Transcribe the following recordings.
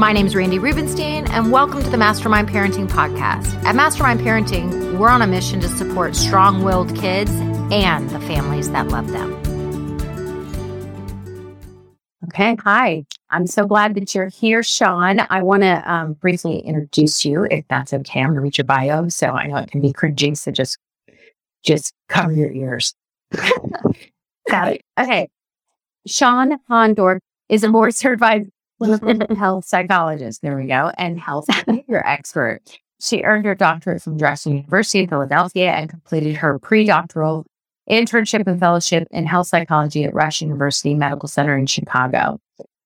My name is Randi Rubenstein, and welcome to the Mastermind Parenting Podcast. At Mastermind Parenting, we're on a mission to support strong willed kids and the families that love them. Okay. Hi. I'm so glad that you're here, Shawn. I want to um, briefly introduce you, if that's okay. I'm going to read your bio. So I know it can be cringy. So just, just cover your ears. Got it. Okay. Shawn Hondorp is a board certified health psychologist. There we go. And health behavior expert. She earned her doctorate from Drexel University in Philadelphia and completed her pre-doctoral internship and fellowship in health psychology at Rush University Medical Center in Chicago.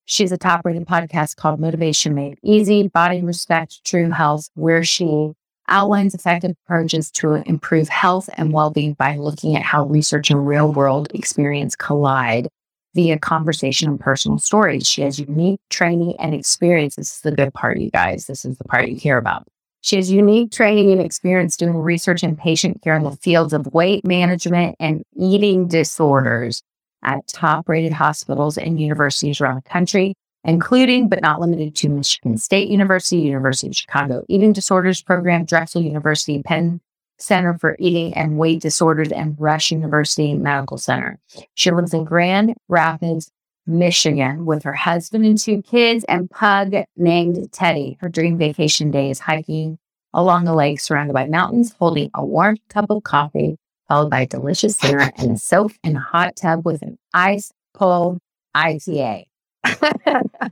She's a top rated podcast called Motivation Made Easy, Body Respect, True Health, where she outlines effective approaches to improve health and well being by looking at how research and real world experience collide via conversation and personal stories. She has unique training and experience. This is the good part, you guys. This is the part you care about. She has unique training and experience doing research in patient care in the fields of weight management and eating disorders at top rated hospitals and universities around the country, including but not limited to Michigan State University, University of Chicago Eating Disorders Program, Drexel University, Penn Center for Eating and Weight Disorders, and Rush University Medical Center. She lives in Grand Rapids, Michigan with her husband and two kids and pug named Teddy. Her dream vacation day is hiking along a lake surrounded by mountains, holding a warm cup of coffee, followed by a delicious dinner and a soak in a hot tub with an ice cold IPA.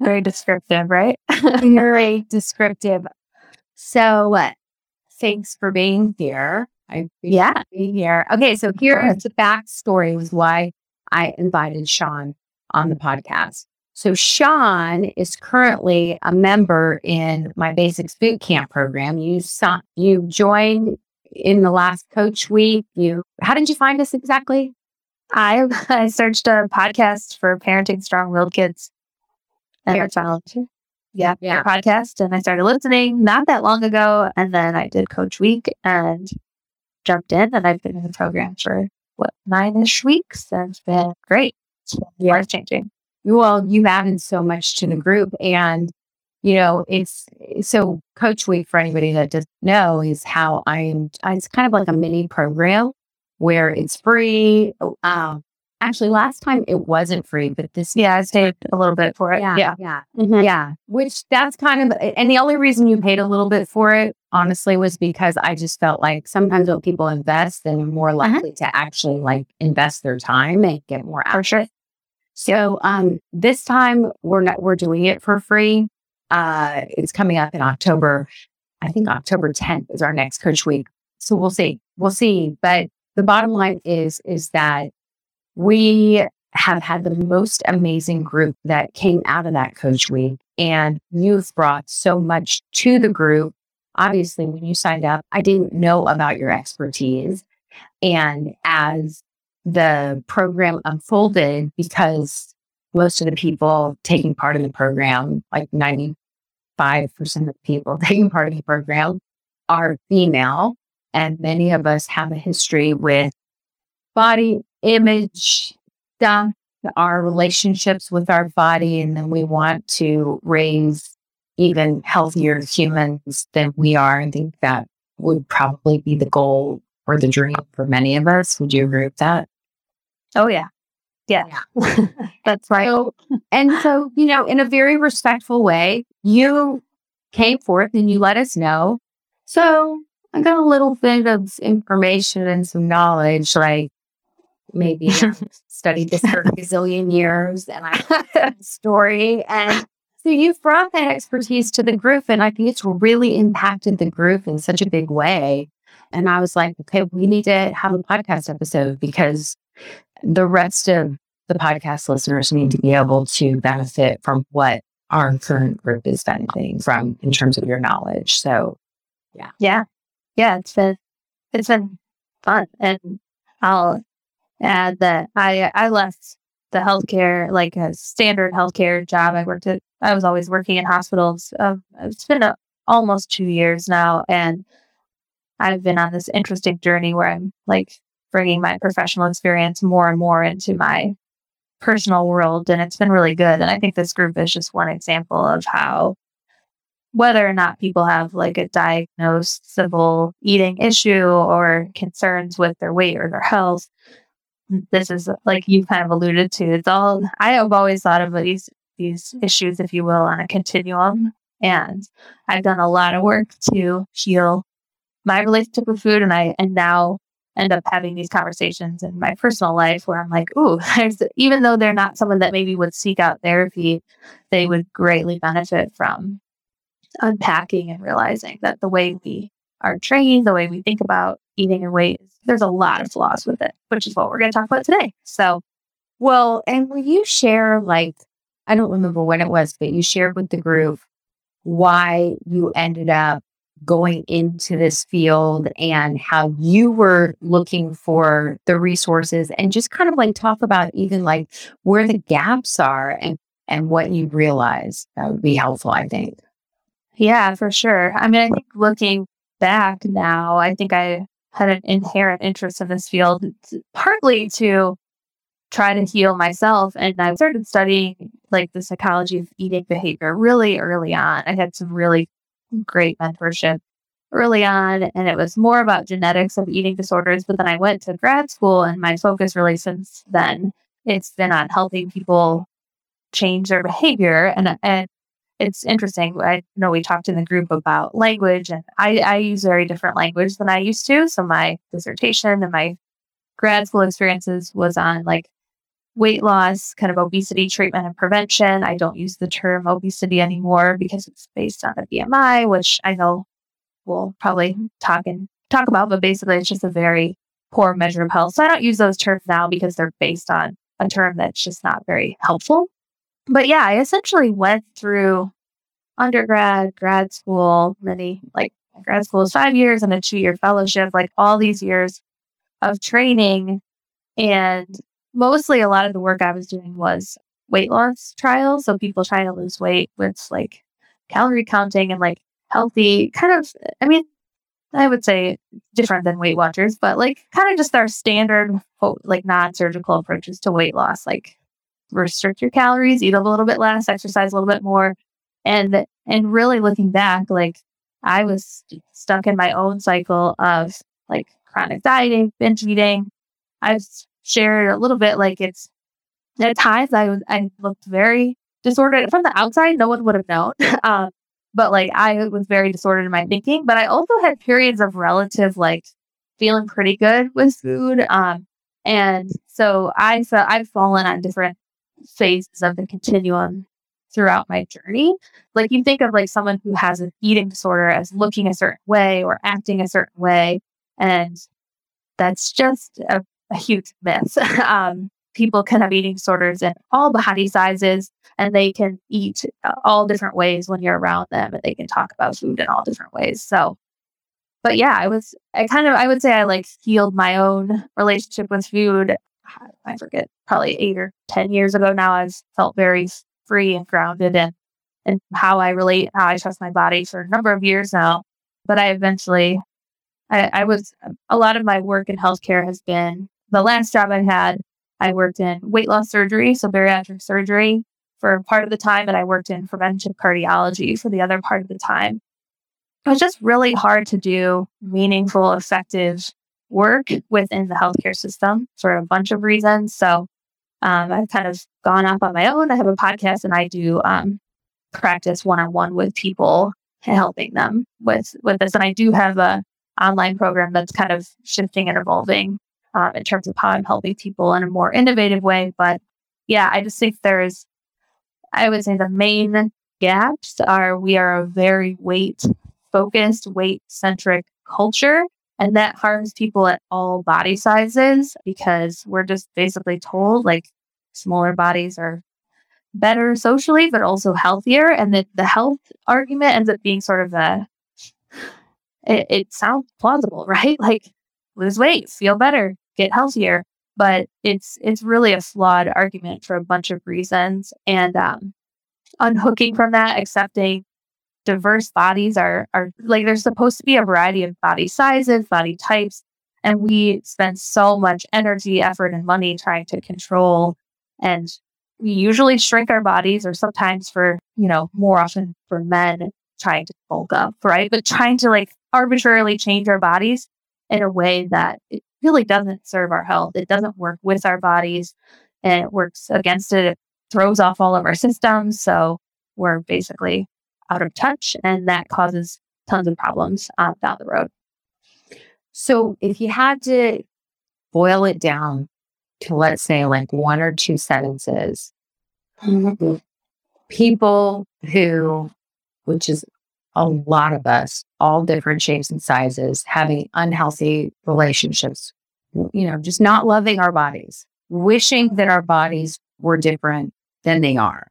Very descriptive, right? Very descriptive. So, uh, thanks for being here. I yeah, being here. Okay, so here's the backstory was why I invited Shawn on the podcast. So Shawn is currently a member in my basics boot camp program. You saw, you joined in the last coach week. You how did you find us exactly? I I searched a podcast for parenting strong willed kids. And I found yeah, yeah, podcast and I started listening not that long ago. And then I did coach week and jumped in and I've been in the program for what nine ish weeks. And it's been great. It's been life changing. Well, you've added so much to the group and you know, it's so Coach Week for anybody that doesn't know is how I'm. It's kind of like a mini program where it's free. Um, actually, last time it wasn't free, but this yeah, I paid a little bit for it. Yeah, yeah, yeah. Mm-hmm. yeah. Which that's kind of, and the only reason you paid a little bit for it, honestly, was because I just felt like sometimes when people invest, they're more uh-huh. likely uh-huh. to actually like invest their time and get more out. For sure. So um, this time we're not we're doing it for free. Uh, it's coming up in October. I think October 10th is our next coach week. So we'll see. We'll see. But the bottom line is is that we have had the most amazing group that came out of that coach week and you've brought so much to the group. Obviously, when you signed up, I didn't know about your expertise. And as the program unfolded because most of the people taking part in the program, like 95% of the people taking part in the program, are female. And many of us have a history with body image stuff, our relationships with our body. And then we want to raise even healthier humans than we are. I think that would probably be the goal or the dream for many of us. Would you agree with that? Oh, yeah. Yeah. yeah. That's right. So, and so, you know, in a very respectful way, you came forth and you let us know. So I got a little bit of information and some knowledge, like maybe studied this for a gazillion years and I have a story. And so you've brought that expertise to the group. And I think it's really impacted the group in such a big way. And I was like, okay, we need to have a podcast episode because the rest of the podcast listeners need to be able to benefit from what our current group is benefiting from in terms of your knowledge. So yeah. Yeah. Yeah. It's been it's been fun. And I'll add that I I left the healthcare like a standard healthcare job. I worked at I was always working in hospitals. Um, it's been a, almost two years now, and I've been on this interesting journey where I'm like bringing my professional experience more and more into my personal world, and it's been really good. And I think this group is just one example of how whether or not people have like a diagnosable eating issue or concerns with their weight or their health, this is like you kind of alluded to. It's all I have always thought of these these issues, if you will, on a continuum. And I've done a lot of work to heal my relationship with food, and I and now end up having these conversations in my personal life where I'm like, ooh, even though they're not someone that maybe would seek out therapy, they would greatly benefit from unpacking and realizing that the way we are trained, the way we think about eating and weight, there's a lot of flaws with it, which is what we're going to talk about today. So, well, and will you share, like, I don't remember when it was, but you shared with the group why you ended up going into this field and how you were looking for the resources and just kind of like talk about even like where the gaps are and and what you realize that would be helpful i think yeah for sure i mean i think looking back now i think i had an inherent interest in this field partly to try to heal myself and i started studying like the psychology of eating behavior really early on i had some really great mentorship early on, and it was more about genetics of eating disorders. But then I went to grad school, and my focus really since then it's been on helping people change their behavior. And and it's interesting. I know we talked in the group about language, and I, I use very different language than I used to. So my dissertation and my grad school experiences was on like weight loss, kind of obesity treatment and prevention. I don't use the term obesity anymore because it's based on a BMI, which I know we'll probably talk and talk about, but basically it's just a very poor measure of health. So I don't use those terms now because they're based on a term that's just not very helpful. But yeah, I essentially went through undergrad, grad school, many like grad school is five years and a two year fellowship, like all these years of training. And mostly a lot of the work I was doing was weight loss trials. So people trying to lose weight with like calorie counting and like healthy, kind of, I mean, I would say different than Weight Watchers, but like kind of just our standard, like non surgical approaches to weight loss, like restrict your calories, eat a little bit less, exercise a little bit more. And, and really looking back, like I was stuck in my own cycle of like chronic dieting, binge eating. I've shared a little bit like it's at times I was, I looked very disordered from the outside. No one would have known. um, but like I was very disordered in my thinking. But I also had periods of relative like feeling pretty good with food. Um, and so I felt I've fallen on different phases of the continuum throughout my journey. Like you think of like someone who has an eating disorder as looking a certain way or acting a certain way, and that's just a, a huge myth. um, people can have eating disorders in all body sizes and they can eat uh, all different ways when you're around them and they can talk about food in all different ways. So, but yeah, I was, I kind of, I would say I like healed my own relationship with food. I forget, probably eight or 10 years ago now. I've felt very free and grounded in, in how I relate, how I trust my body for a number of years now. But I eventually, I, I was, a lot of my work in healthcare has been the last job I had I worked in weight loss surgery, so bariatric surgery for part of the time, and I worked in preventive cardiology for the other part of the time. It was just really hard to do meaningful, effective work within the healthcare system for a bunch of reasons. So um, I've kind of gone off on my own. I have a podcast and I do um, practice one on one with people, helping them with with this. And I do have a online program that's kind of shifting and evolving um, in terms of how I'm helping people in a more innovative way. But yeah, I just think there's, I would say the main gaps are we are a very weight focused, weight centric culture. And that harms people at all body sizes because we're just basically told like smaller bodies are better socially, but also healthier. And that the health argument ends up being sort of a, it, it sounds plausible, right? Like lose weight, feel better, get healthier. But it's it's really a flawed argument for a bunch of reasons. And um, unhooking from that, accepting diverse bodies are are like there's supposed to be a variety of body sizes, body types, and we spend so much energy, effort, and money trying to control and we usually shrink our bodies or sometimes for, you know, more often for men trying to bulk up, right? But trying to like arbitrarily change our bodies in a way that it really doesn't serve our health. It doesn't work with our bodies and it works against it. It throws off all of our systems. So we're basically out of touch and that causes tons of problems uh, down the road. So if you had to boil it down to let's say like one or two sentences, mm-hmm. people who, which is a lot of us, all different shapes and sizes, having unhealthy relationships, you know, just not loving our bodies, wishing that our bodies were different than they are.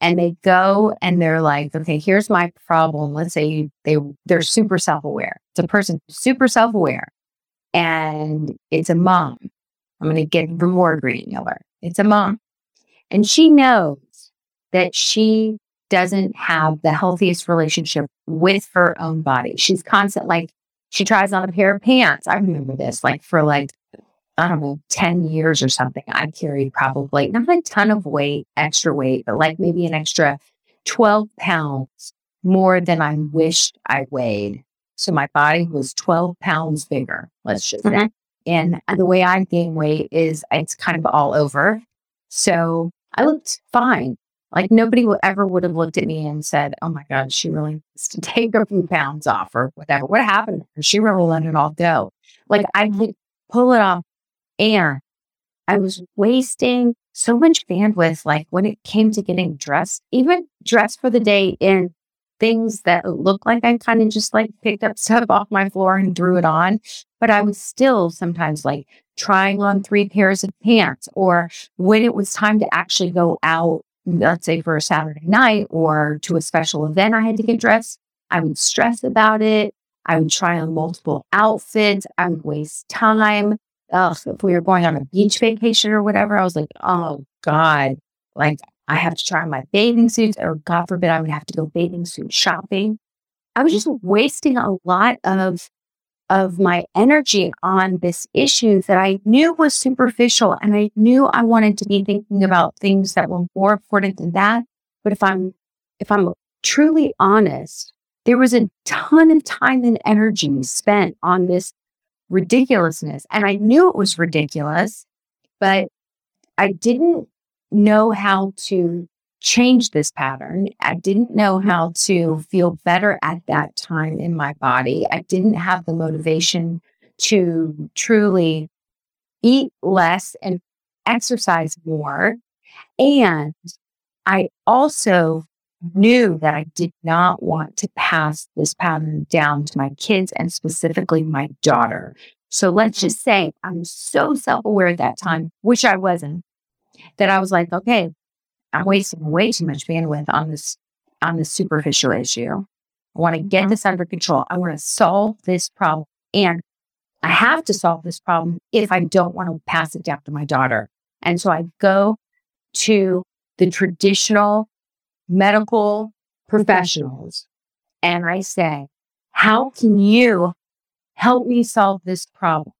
And they go and they're like, okay, here's my problem. Let's say they they're super self-aware. It's a person super self-aware and it's a mom I'm going to get more granular. It's a mom. And she knows that she doesn't have the healthiest relationship with her own body. She's constant, like, she tries on a pair of pants. I remember this, like, for like, I don't know, 10 years or something. I carried probably not a ton of weight, extra weight, but like maybe an extra 12 pounds more than I wished I weighed. So my body was 12 pounds bigger, let's just say. Mm-hmm. And the way I gain weight is it's kind of all over. So I looked fine. Like nobody ever would have looked at me and said, "Oh my God, she really needs to take a few pounds off or whatever." What happened? She really let it all go. Like I could pull it off, and I was wasting so much bandwidth. Like when it came to getting dressed, even dressed for the day in things that looked like I kind of just like picked up stuff off my floor and threw it on. But I was still sometimes like trying on three pairs of pants, or when it was time to actually go out, let's say for a Saturday night or to a special event, I had to get dressed. I would stress about it. I would try on multiple outfits. I would waste time. Ugh, if we were going on a beach vacation or whatever, I was like, oh God, like I have to try my bathing suits, or God forbid, I would have to go bathing suit shopping. I was just wasting a lot of of my energy on this issue that I knew was superficial and I knew I wanted to be thinking about things that were more important than that. But if I'm if I'm truly honest, there was a ton of time and energy spent on this ridiculousness. And I knew it was ridiculous, but I didn't know how to change this pattern. I didn't know how to feel better at that time in my body. I didn't have the motivation to truly eat less and exercise more. And I also knew that I did not want to pass this pattern down to my kids and specifically my daughter. So let's just say I'm so self aware at that time, which I wasn't that I was like, okay, I'm wasting way too much bandwidth on this on this superficial issue. I want to get mm-hmm. this under control. I want to solve this problem. And I have to solve this problem if I don't want to pass it down to my daughter. And so I go to the traditional medical professionals and I say, how can you help me solve this problem?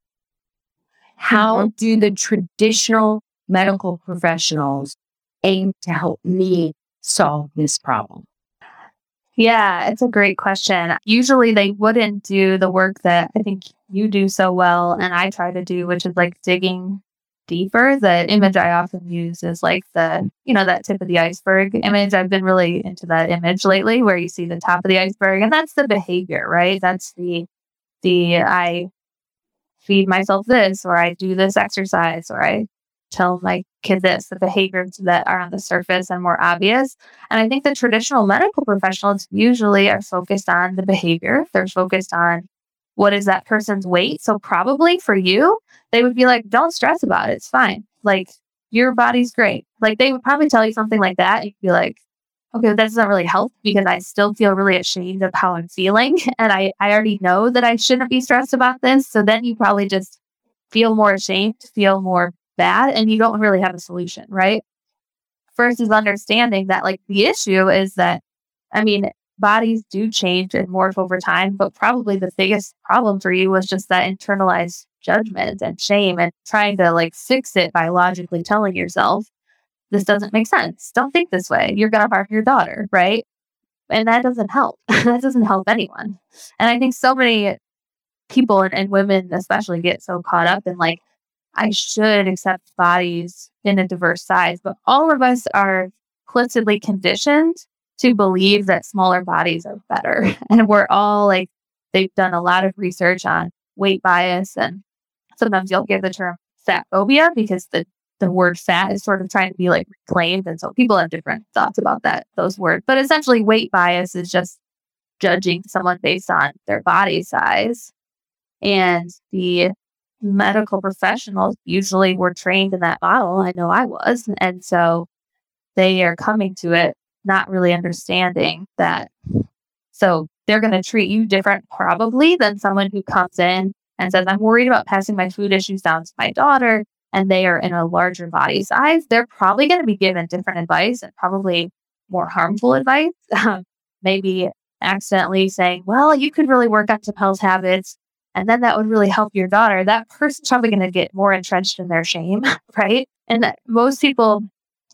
How mm-hmm. do the traditional medical professionals aim to help me solve this problem? Yeah, it's a great question. Usually they wouldn't do the work that I think you do so well and I try to do, which is like digging deeper. The mm-hmm. image I often use is like the, you know, that tip of the iceberg image. I've been really into that image lately where you see the top of the iceberg and that's the behavior, right? That's the the I feed myself this, or I do this exercise, or I tell my kid this, the behaviors that are on the surface and more obvious. And I think the traditional medical professionals usually are focused on the behavior. They're focused on what is that person's weight. So probably for you, they would be like, don't stress about it. It's fine. Like your body's great. Like they would probably tell you something like that. You'd be like, okay, that doesn't really help because I still feel really ashamed of how I'm feeling. And I, I already know that I shouldn't be stressed about this. So then you probably just feel more ashamed, feel more bad, and you don't really have a solution, right? First is understanding that like the issue is that, I mean, bodies do change and morph over time, but probably the biggest problem for you was just that internalized judgment and shame and trying to like fix it by logically telling yourself, this doesn't make sense. Don't think this way. You're going to harm your daughter, right? And that doesn't help. that doesn't help anyone. And I think so many people and, and women, especially, get so caught up in like, I should accept bodies in a diverse size, but all of us are implicitly conditioned to believe that smaller bodies are better. And we're all like, they've done a lot of research on weight bias. And sometimes you'll hear the term fat phobia because the, the word fat is sort of trying to be like reclaimed. And so people have different thoughts about that, those words. But essentially, weight bias is just judging someone based on their body size. And the medical professionals usually were trained in that model. I know I was. And so they are coming to it not really understanding that. So they're going to treat you different probably than someone who comes in and says, I'm worried about passing my food issues down to my daughter and they are in a larger body size. They're probably going to be given different advice and probably more harmful advice. Maybe accidentally saying, well, you could really work on health habits and then that would really help your daughter. That person's probably going to get more entrenched in their shame, right? And most people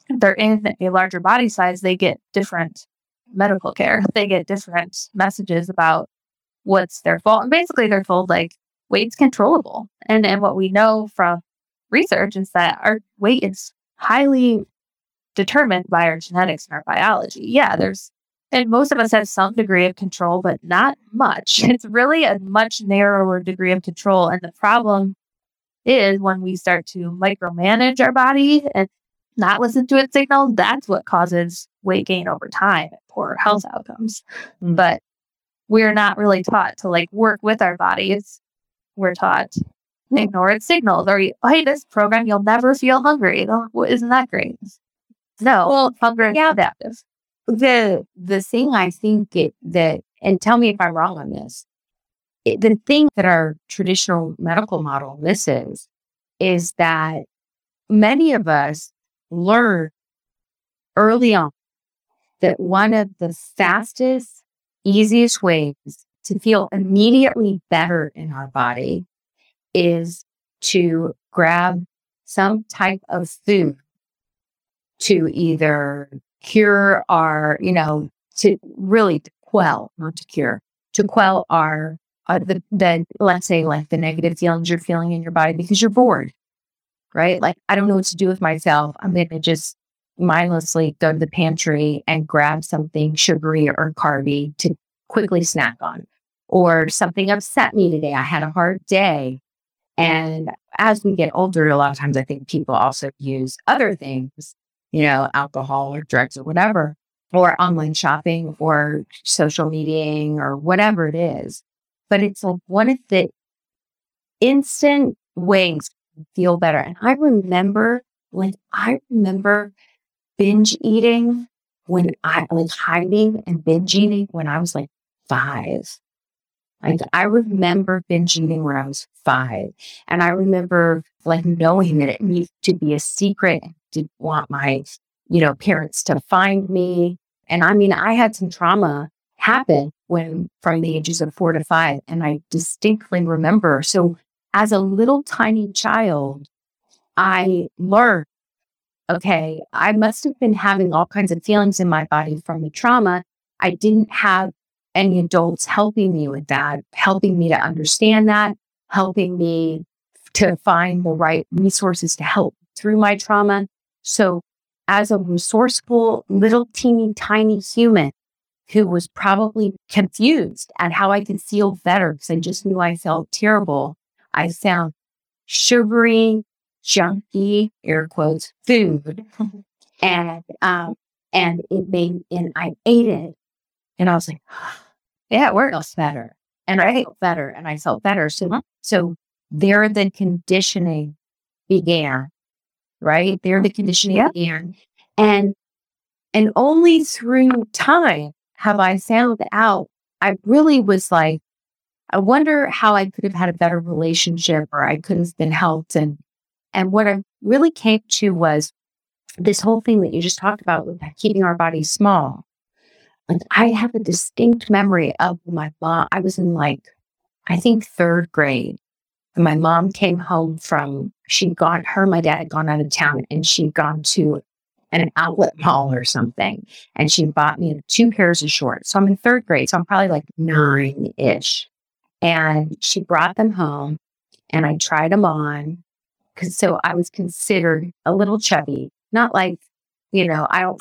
they're in a larger body size, they get different medical care. They get different messages about what's their fault. And basically they're told like weight's controllable. And and what we know from research is that our weight is highly determined by our genetics and our biology. Yeah, there's and most of us have some degree of control, but not much. It's really a much narrower degree of control. And the problem is when we start to micromanage our body and not listen to its signals, that's what causes weight gain over time and poor health outcomes. Mm-hmm. But we're not really taught to like work with our bodies. We're taught ignore its signals or hey, this program you'll never feel hungry. Oh, isn't that great? No, well, hunger yeah, adaptive. The the thing I think it, that, and tell me if I'm wrong on this. It, the thing that our traditional medical model misses is that many of us learn early on that one of the fastest, easiest ways to feel immediately better in our body is to grab some type of food to either cure our, you know, to really to quell, not to cure, to quell our, uh, the, the, let's say like the negative feelings you're feeling in your body because you're bored right? Like, I don't know what to do with myself. I'm going to just mindlessly go to the pantry and grab something sugary or carby to quickly snack on. Or something upset me today. I had a hard day. And as we get older, a lot of times I think people also use other things, you know, alcohol or drugs or whatever, or online shopping or social media or whatever it is. But it's like one of the instant ways feel better. And I remember, like, I remember binge eating when I like hiding and binge eating when I was like five. Like I remember binge eating when I was five. And I remember like knowing that it needed to be a secret. Didn't want my, you know, parents to find me. And I mean, I had some trauma happen when from the ages of four to five. And I distinctly remember. So as a little tiny child, I learned, okay, I must have been having all kinds of feelings in my body from the trauma. I didn't have any adults helping me with that, helping me to understand that, helping me to find the right resources to help through my trauma. So, as a resourceful, little teeny tiny human, who was probably confused at how I could feel better because I just knew I felt terrible. I found sugary, junky, air quotes, food. and um, and it made and I ate it. And I was like, yeah, it works better. And. I felt better and I felt better. So so there the conditioning began. Right? There the conditioning yeah. began. And and only through time have I found out I really was like, I wonder how I could have had a better relationship or I could have been helped. And and what I really came to was this whole thing that you just talked about with keeping our bodies small. And I have a distinct memory of my mom. I was in like, I think third grade. And my mom came home from, she'd gone, her and my dad had gone out of town and she'd gone to an outlet mall or something. And she bought me two pairs of shorts. So I'm in third grade. So I'm probably like nine ish. And she brought them home and I tried them on. Cause so I was considered a little chubby, not like, you know, I don't,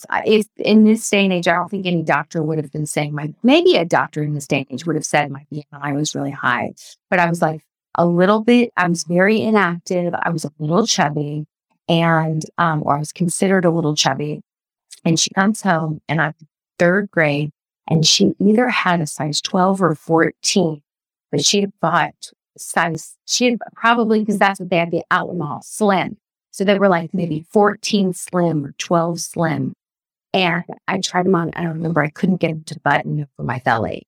in this day and age, I don't think any doctor would have been saying my, maybe a doctor in this day and age would have said my BMI was really high, but I was like a little bit, I was very inactive. I was a little chubby and um, or I was considered a little chubby. And she comes home and I'm third grade and she either had a size 12 or 14, but she bought size, she probably, because that's what they had the outlet mall, slim. So they were like maybe 14 slim or 12 slim. And I tried them on. I remember I couldn't get them to button for my belly.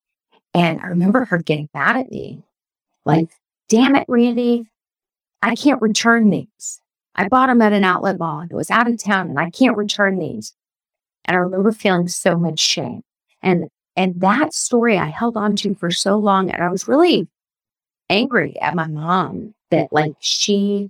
And I remember her getting mad at me like, damn it, Randi, I can't return these. I bought them at an outlet mall and it was out of town and I can't return these. And I remember feeling so much shame. And and that story I held on to for so long. And I was really angry at my mom that like she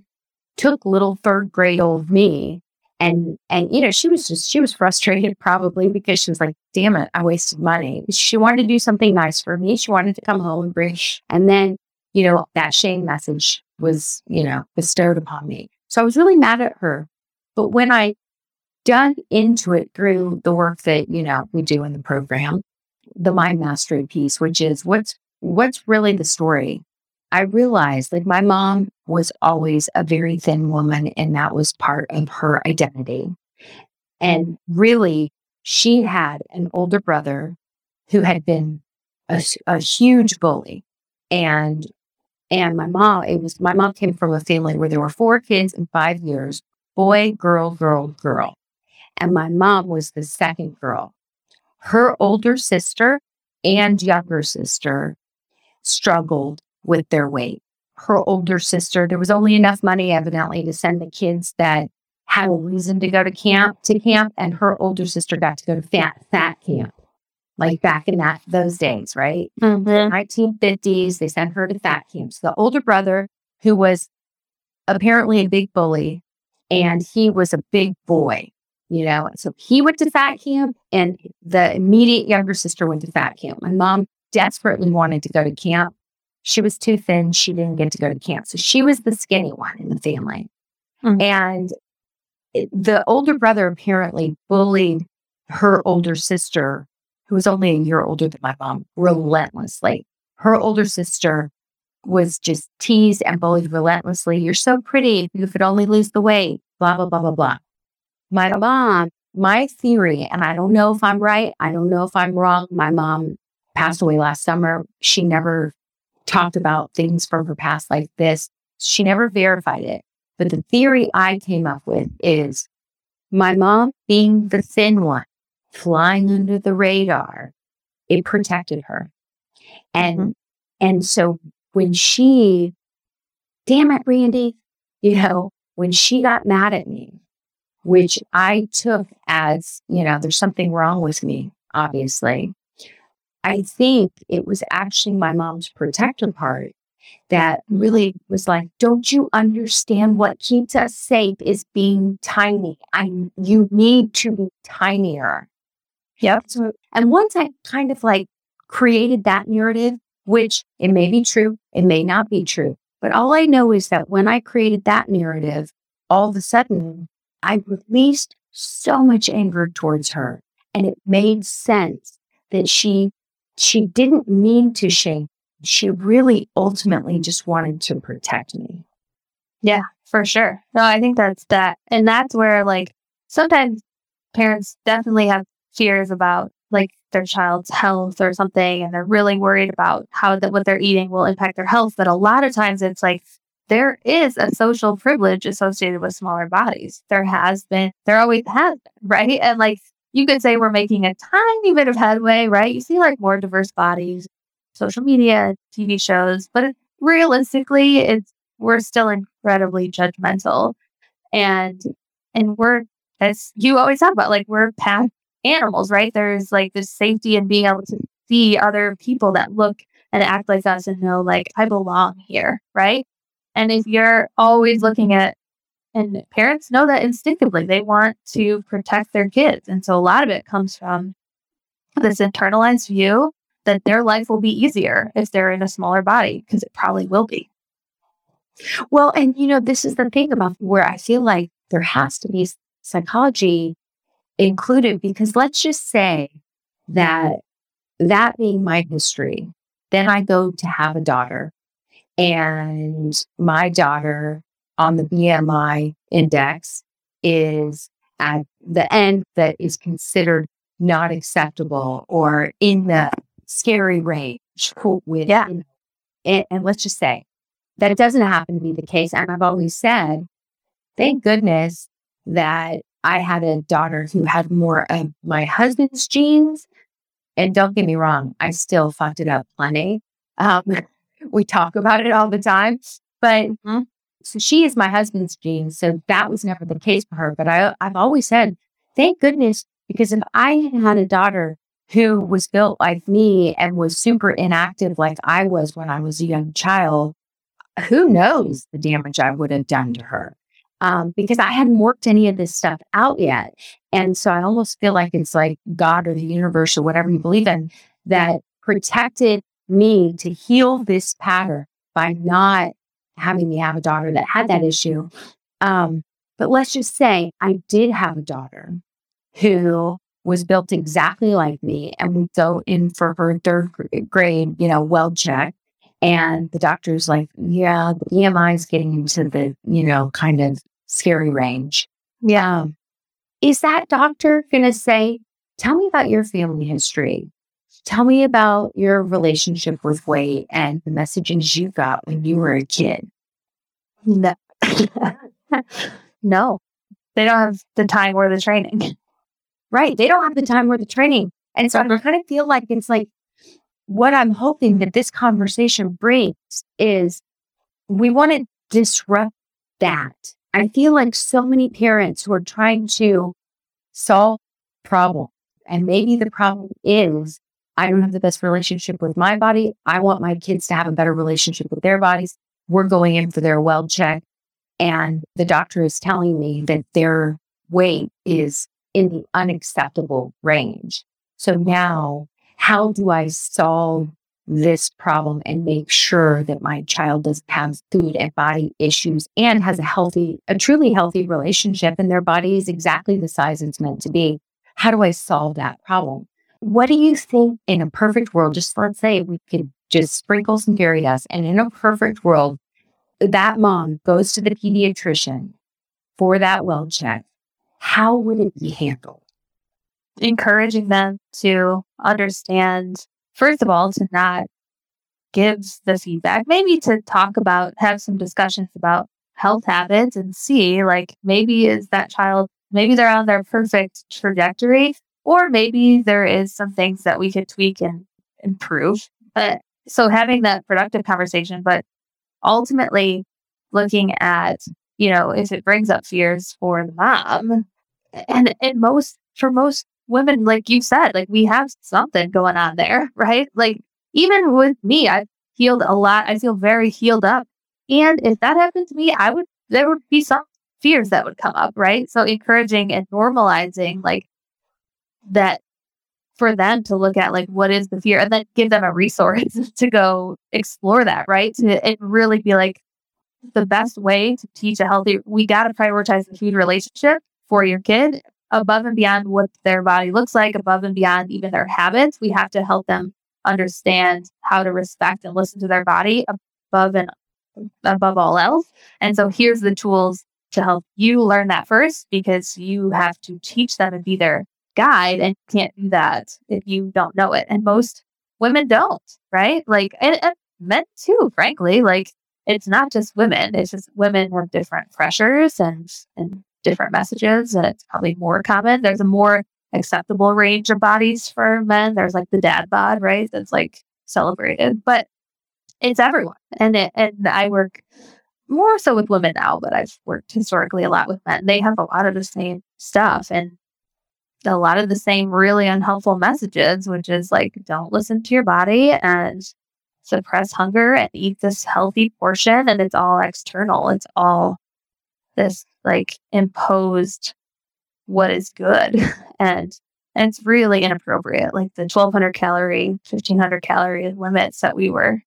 took little third grade old me and and you know she was just she was frustrated probably because she was like damn it i wasted money she wanted to do something nice for me she wanted to come home and bring and then you know that shame message was you know bestowed upon me so I was really mad at her. But when I dug into it through the work that, you know, we do in the program, the mind mastery piece, which is what's what's really the story. I realized like my mom was always a very thin woman and that was part of her identity. And really she had an older brother who had been a, a huge bully and and my mom, it was my mom came from a family where there were four kids in five years boy, girl, girl, girl. And my mom was the second girl. Her older sister and younger sister struggled with their weight. Her older sister, there was only enough money, evidently, to send the kids that had a reason to go to camp to camp, and her older sister got to go to fat fat camp like back in that those days, right? Mm-hmm. 1950s, they sent her to fat camps. The older brother, who was apparently a big bully, and he was a big boy, you know. So he went to fat camp, and the immediate younger sister went to fat camp. My mom desperately wanted to go to camp. She was too thin. She didn't get to go to camp. So she was the skinny one in the family. Mm-hmm. And the older brother apparently bullied her older sister who was only a year older than my mom, relentlessly. Her older sister was just teased and bullied relentlessly. You're so pretty. You could only lose the weight, blah, blah, blah, blah, blah. My mom, my theory, and I don't know if I'm right. I don't know if I'm wrong. My mom passed away last summer. She never talked about things from her past like this. She never verified it. But the theory I came up with is my mom being the thin one flying under the radar, it protected her. And mm-hmm. and so when she, damn it, Randi, you know, when she got mad at me, which I took as, you know, there's something wrong with me, obviously. I think it was actually my mom's protective part that really was like, don't you understand what keeps us safe is being tiny. I you need to be tinier. Yep. So, and once I kind of like created that narrative, which it may be true, it may not be true, but all I know is that when I created that narrative, all of a sudden I released so much anger towards her and it made sense that she she didn't mean to shame. She really ultimately just wanted to protect me. Yeah, for sure. No, I think that's that. And that's where like sometimes parents definitely have fears about like their child's health or something and they're really worried about how that what they're eating will impact their health but a lot of times it's like there is a social privilege associated with smaller bodies there has been there always has been right and like you could say we're making a tiny bit of headway right you see like more diverse bodies social media tv shows but realistically it's we're still incredibly judgmental and and we're as you always talk about like we're past animals, right? There's like this safety in being able to see other people that look and act like us and know, like, I belong here, right? And if you're always looking at, and parents know that instinctively, they want to protect their kids. And so a lot of it comes from this internalized view that their life will be easier if they're in a smaller body, because it probably will be. Well, and you know, this is the thing about where I feel like there has to be psychology included because let's just say that that being my history, then I go to have a daughter and my daughter on the BMI index is at the end that is considered not acceptable or in the scary range with, yeah. and, and let's just say that it doesn't happen to be the case. And I've always said, thank goodness that I had a daughter who had more of my husband's genes. And don't get me wrong, I still fucked it up plenty. Um, we talk about it all the time. But mm-hmm. so she is my husband's genes. So that was never the case for her. But I, I've always said, thank goodness, because if I had a daughter who was built like me and was super inactive like I was when I was a young child, who knows the damage I would have done to her um, because I hadn't worked any of this stuff out yet. And so I almost feel like it's like God or the universe or whatever you believe in that protected me to heal this pattern by not having me have a daughter that had that issue. Um, but let's just say I did have a daughter who was built exactly like me, and we go in for her third grade, you know, well check. And the doctor's like, yeah, the BMI is getting into the, you know, kind of scary range. Yeah. Um, is that doctor going to say, tell me about your family history? Tell me about your relationship with weight and the messages you got when you were a kid. No. no. They don't have the time or the training. Right. They don't have the time or the training. And so I uh-huh. kind of feel like it's like what I'm hoping that this conversation brings is we want to disrupt that. I feel like so many parents who are trying to solve problem and maybe the problem is I don't have the best relationship with my body. I want my kids to have a better relationship with their bodies. We're going in for their well check. And the doctor is telling me that their weight is in the unacceptable range. So now how do I solve this problem and make sure that my child doesn't have food and body issues and has a healthy, a truly healthy relationship and their body is exactly the size it's meant to be? How do I solve that problem? What do you think in a perfect world? Just let's say we could just sprinkle some fairy dust and in a perfect world, that mom goes to the pediatrician for that well check. How would it be handled? encouraging them to understand, first of all, to not give the feedback, maybe to talk about, have some discussions about health habits and see, like, maybe is that child, maybe they're on their perfect trajectory, or maybe there is some things that we could tweak and improve. But so having that productive conversation, but ultimately looking at, you know, if it brings up fears for the mom, and and most for most women, like you said, like we have something going on there, right? Like even with me, I've healed a lot. I feel very healed up. And if that happened to me, I would, there would be some fears that would come up, right? So encouraging and normalizing like that for them to look at like what is the fear and then give them a resource to go explore that, right? To and really be like the best way to teach a healthy we got to prioritize the food relationship for your kid above and beyond what their body looks like, above and beyond even their habits. We have to help them understand how to respect and listen to their body above and above all else. And so here's the tools to help you learn that first because you have to teach them and be their guide and you can't do that if you don't know it. And most women don't, right? Like and, and men too, frankly. Like it's not just women. It's just women have different pressures and and different messages, and it's probably more common. There's a more acceptable range of bodies for men. There's like the dad bod, right? That's like celebrated, but it's everyone. And it, and I work more so with women now, but I've worked historically a lot with men. They have a lot of the same stuff and a lot of the same really unhelpful messages, which is like, don't listen to your body and suppress hunger and eat this healthy portion. And it's all external. It's all this like imposed what is good. and and it's really inappropriate. Like the 1200 calorie, 1500 calorie limits that we were,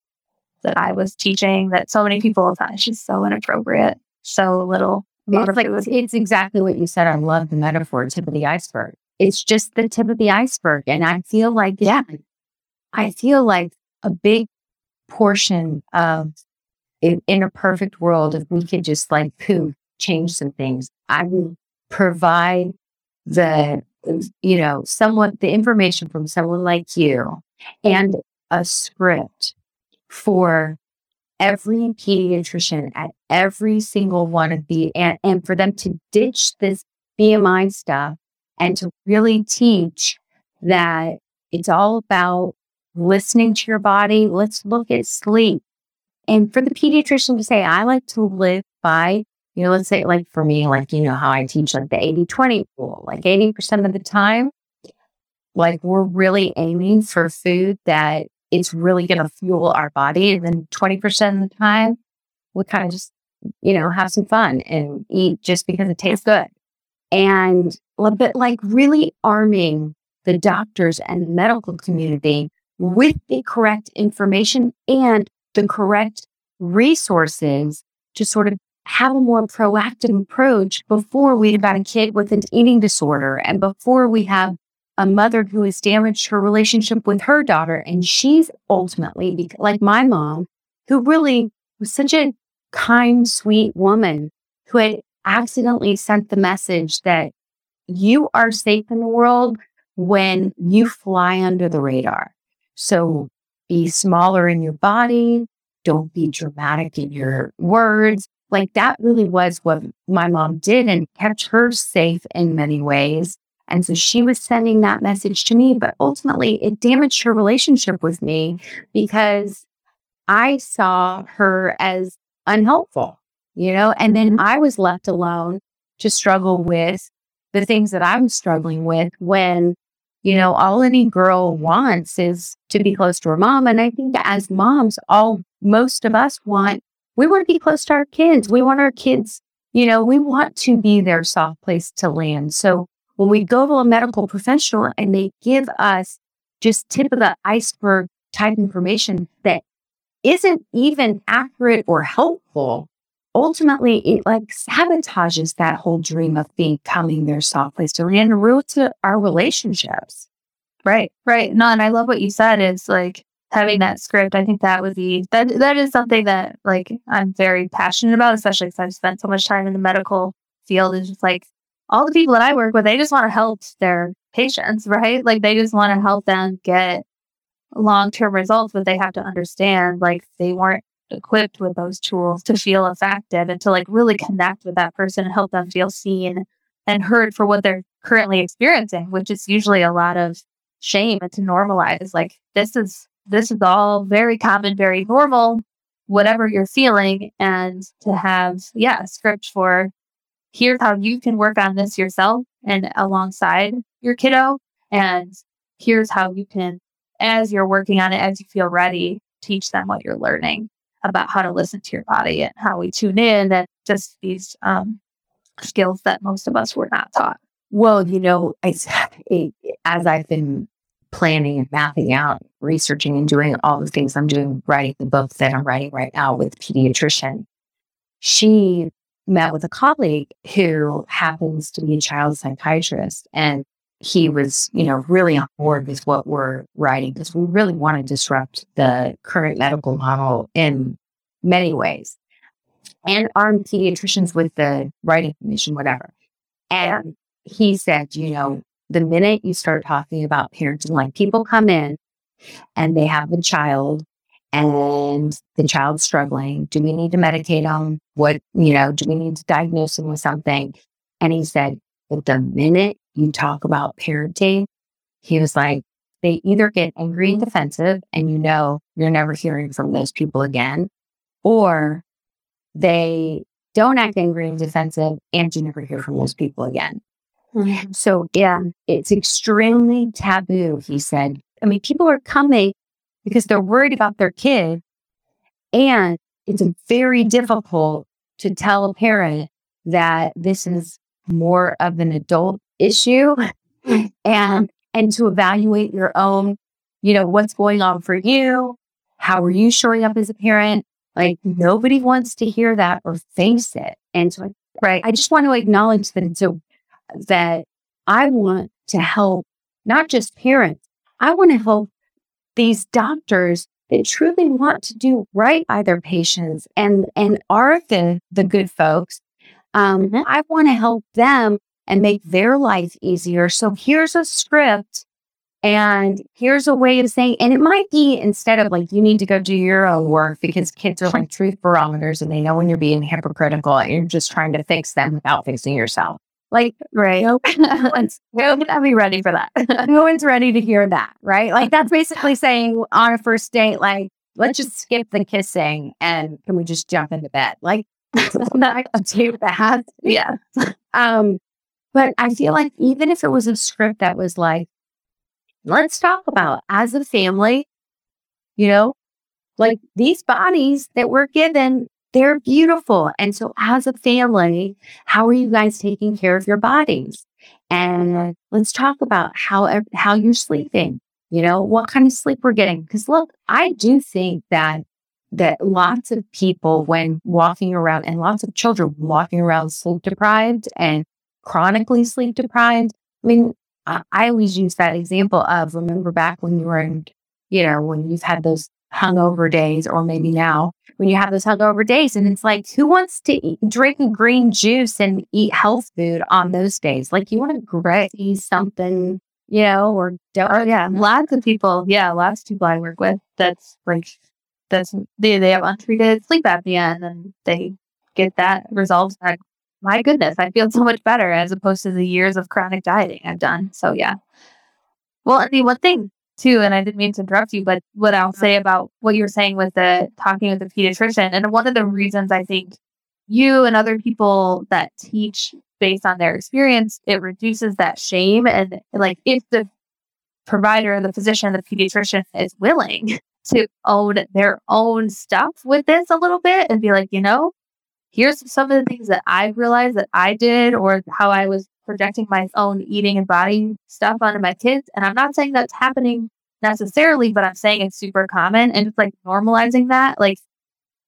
that I was teaching that so many people have thought it's just so inappropriate. So little. It's like, it's exactly what you said. I love the metaphor, tip of the iceberg. It's just the tip of the iceberg. And I feel like, yeah, I feel like a big portion of in, in a perfect world, if we could just like poof, change some things, I would provide the, you know, someone, the information from someone like you and a script for every pediatrician at every single one of the, and, and for them to ditch this BMI stuff and to really teach that it's all about listening to your body. Let's look at sleep. And for the pediatrician to say, I like to live by you know, let's say like for me, like, you know, how I teach like the 80 20 rule, like 80% of the time, like we're really aiming for food that it's really going to fuel our body. And then 20% of the time, we kind of just, you know, have some fun and eat just because it tastes good. And bit like really arming the doctors and medical community with the correct information and the correct resources to sort of have a more proactive approach before we have got a kid with an eating disorder and before we have a mother who has damaged her relationship with her daughter. And she's ultimately, like my mom, who really was such a kind, sweet woman who had accidentally sent the message that you are safe in the world when you fly under the radar. So hmm. be smaller in your body. Don't be dramatic in your words. Like that really was what my mom did and kept her safe in many ways. And so she was sending that message to me, but ultimately it damaged her relationship with me because I saw her as unhelpful, you know, and then mm-hmm. I was left alone to struggle with the things that I'm struggling with when, you know, all any girl wants is to be close to her mom. And I think as moms, all most of us want we want to be close to our kids. We want our kids, you know, we want to be their soft place to land. So when we go to a medical professional and they give us just tip of the iceberg type information that isn't even accurate or helpful, ultimately it like sabotages that whole dream of becoming their soft place to and ruins our relationships. Right, right. No, and I love what you said is like having that script, I think that would be that that is something that like I'm very passionate about, especially because I've spent so much time in the medical field. Is just like all the people that I work with, they just want to help their patients, right? Like they just want to help them get long term results, but they have to understand like they weren't equipped with those tools to feel effective and to like really connect with that person and help them feel seen and heard for what they're currently experiencing, which is usually a lot of shame and to normalize like this is this is all very common, very normal, whatever you're feeling. And to have, yeah, a script for here's how you can work on this yourself and alongside your kiddo. And here's how you can, as you're working on it, as you feel ready, teach them what you're learning about how to listen to your body and how we tune in and just these um, skills that most of us were not taught. Well, you know, I, as I've been planning and mapping out, researching and doing all the things I'm doing, writing the book that I'm writing right now with pediatrician. She met with a colleague who happens to be a child psychiatrist and he was, you know, really on board with what we're writing because we really want to disrupt the current medical model in many ways and arm pediatricians with the writing commission, whatever. And he said, you know, the minute you start talking about parenting, like people come in and they have a child and the child's struggling. Do we need to medicate them? What, you know, do we need to diagnose them with something? And he said, but the minute you talk about parenting, he was like, they either get angry and defensive and you know you're never hearing from those people again, or they don't act angry and defensive and you never hear from those people again. Mm-hmm. So, yeah, it's extremely taboo, he said. I mean, people are coming because they're worried about their kid. And it's very difficult to tell a parent that this is more of an adult issue and and to evaluate your own, you know, what's going on for you. How are you showing up as a parent? Like nobody wants to hear that or face it. And so right. I just want to acknowledge that it's a that I want to help not just parents, I want to help these doctors that truly want to do right by their patients and and are the the good folks. Um, mm-hmm. I want to help them and make their life easier. So here's a script and here's a way of saying, and it might be instead of like, you need to go do your own work because kids are like truth barometers and they know when you're being hypocritical and you're just trying to fix them without fixing yourself. Like, right. Nope. I'll be ready for that. no one's ready to hear that. Right. Like, that's basically saying on a first date, like, let's just skip the kissing and can we just jump into bed? Like, not too bad. Yeah. Um, but I feel like even if it was a script that was like, let's talk about as a family, you know, like these bodies that we're given, they're beautiful. And so as a family, how are you guys taking care of your bodies? And let's talk about how, how you're sleeping, you know, what kind of sleep we're getting. Cause look, I do think that that lots of people when walking around and lots of children walking around sleep deprived and chronically sleep deprived. I mean, I, I always use that example of remember back when you were in, you know, when you've had those hungover days, or maybe now when you have those hungover days, and it's like, who wants to eat, drink green juice and eat health food on those days? Like, you want to graze something, you know, or don't. Oh, yeah, lots of people. Yeah, lots of people I work with. That's like, that's they they have untreated sleep apnea, and then they get that resolved my goodness, I feel so much better as opposed to the years of chronic dieting I've done. So yeah. Well, and the one thing too, and I didn't mean to interrupt you, but what I'll say about what you were saying with the talking with the pediatrician, and one of the reasons I think you and other people that teach based on their experience, it reduces that shame. And like if the provider, the physician, the pediatrician is willing to own their own stuff with this a little bit and be like, you know, here's some of the things that I've realized that I did or how I was projecting my own eating and body stuff onto my kids. And I'm not saying that's happening necessarily, but I'm saying it's super common and just like normalizing that. Like,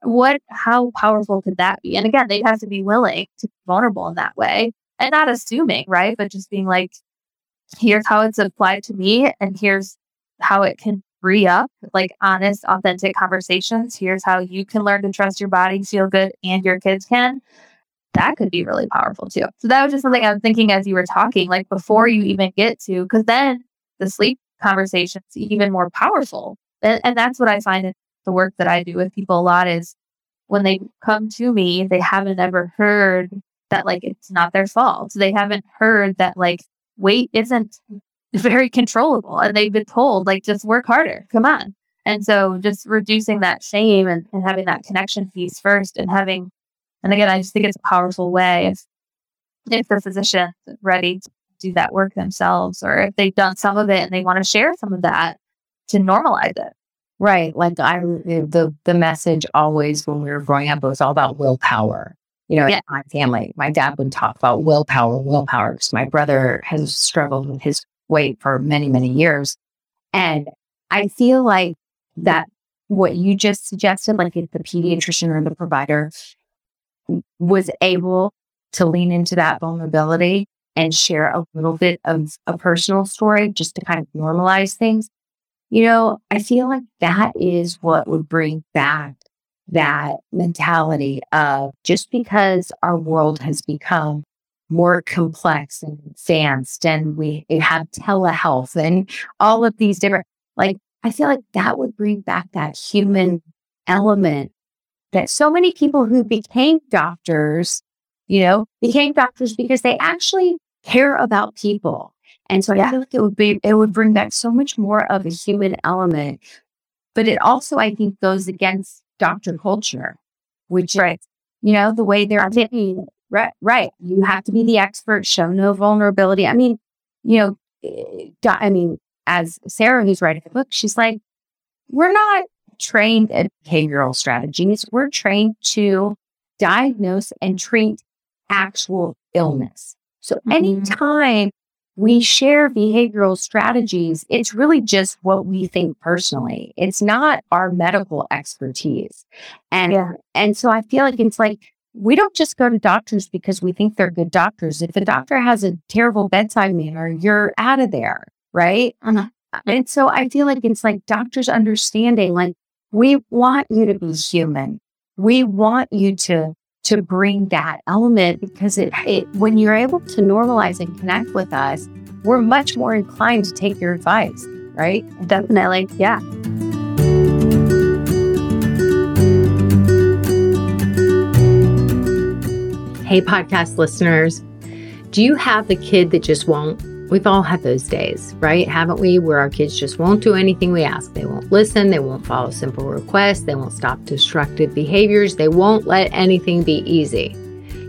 what, how powerful could that be? And again, they have to be willing to be vulnerable in that way and not assuming, right? But just being like, here's how it's applied to me and here's how it can free up like honest, authentic conversations. Here's how you can learn to trust your body, feel good, and your kids can. That could be really powerful too. So that was just something I was thinking as you were talking, like before you even get to, because then the sleep conversation's even more powerful. And, and that's what I find in the work that I do with people a lot is when they come to me, they haven't ever heard that like it's not their fault. So they haven't heard that like weight isn't very controllable and they've been told like just work harder come on and so just reducing that shame and, and having that connection piece first and having and again i just think it's a powerful way if if the physician's ready to do that work themselves or if they've done some of it and they want to share some of that to normalize it right like i the the message always when we were growing up was all about willpower you know, yeah. my family, my dad would talk about willpower, willpower. Because my brother has struggled with his weight for many, many years. And I feel like that what you just suggested, like if the pediatrician or the provider was able to lean into that vulnerability and share a little bit of a personal story just to kind of normalize things, you know, I feel like that is what would bring back that mentality of just because our world has become more complex and advanced and we have telehealth and all of these different like I feel like that would bring back that human element that so many people who became doctors, you know, became doctors because they actually care about people. And so I feel like it would be, it would bring back so much more of a human element. But it also, I think, goes against doctor culture, which right. you know, the way they're. Right, right. You have to be the expert, show no vulnerability. I mean, you know, eh, I mean, as Sarah, who's writing the book, she's like, we're not trained in behavioral strategies. We're trained to diagnose and treat actual illness. So mm-hmm. anytime we share behavioral strategies, it's really just what we think personally. It's not our medical expertise. And yeah. and so I feel like it's like we don't just go to doctors because we think they're good doctors. If a doctor has a terrible bedside manner, you're out of there, right? Uh-huh. And so I feel like it's like doctors understanding like we want you to be human. We want you to to bring that element because it, it when you're able to normalize and connect with us, we're much more inclined to take your advice, right? Definitely. Yeah. Hey, podcast listeners, do you have the kid that just won't We've all had those days, right? Haven't we? Where our kids just won't do anything we ask. They won't listen. They won't follow simple requests. They won't stop destructive behaviors. They won't let anything be easy.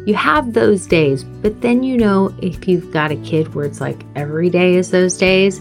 You have those days, but then you know if you've got a kid where it's like every day is those days.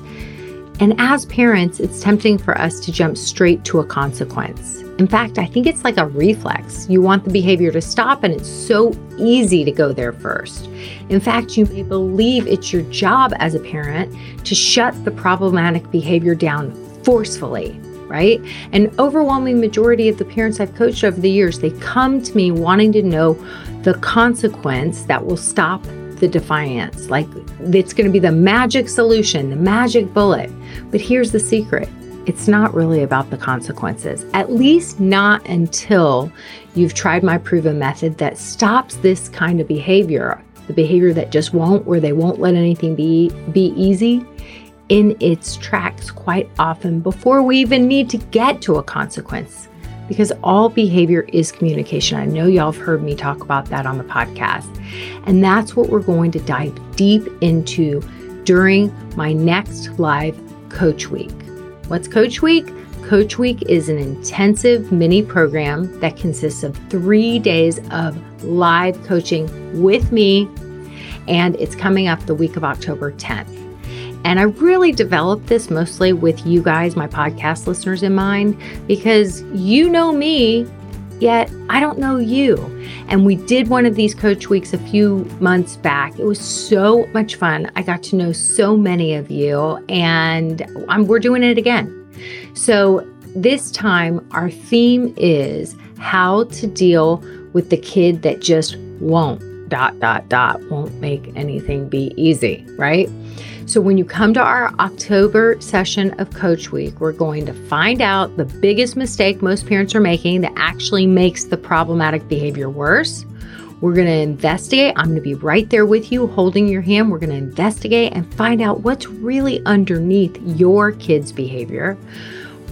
And as parents, it's tempting for us to jump straight to a consequence. In fact, I think it's like a reflex. You want the behavior to stop, and it's so easy to go there first. In fact, you may believe it's your job as a parent to shut the problematic behavior down forcefully, right? An overwhelming majority of the parents I've coached over the years, they come to me wanting to know the consequence that will stop the defiance. Like it's going to be the magic solution, the magic bullet. But here's the secret it's not really about the consequences, at least not until you've tried my proven method that stops this kind of behavior, the behavior that just won't, where they won't let anything be, be easy in its tracks quite often before we even need to get to a consequence. Because all behavior is communication. I know y'all have heard me talk about that on the podcast. And that's what we're going to dive deep into during my next live Coach Week. What's Coach Week? Coach Week is an intensive mini program that consists of three days of live coaching with me, and it's coming up the week of October 10th. And I really developed this mostly with you guys, my podcast listeners, in mind, because you know me, yet I don't know you. And we did one of these coach weeks a few months back. It was so much fun. I got to know so many of you, and I'm, we're doing it again. So this time, our theme is how to deal with the kid that just won't, dot, dot, dot, won't make anything be easy, right? So, when you come to our October session of Coach Week, we're going to find out the biggest mistake most parents are making that actually makes the problematic behavior worse. We're going to investigate. I'm going to be right there with you, holding your hand. We're going to investigate and find out what's really underneath your kid's behavior.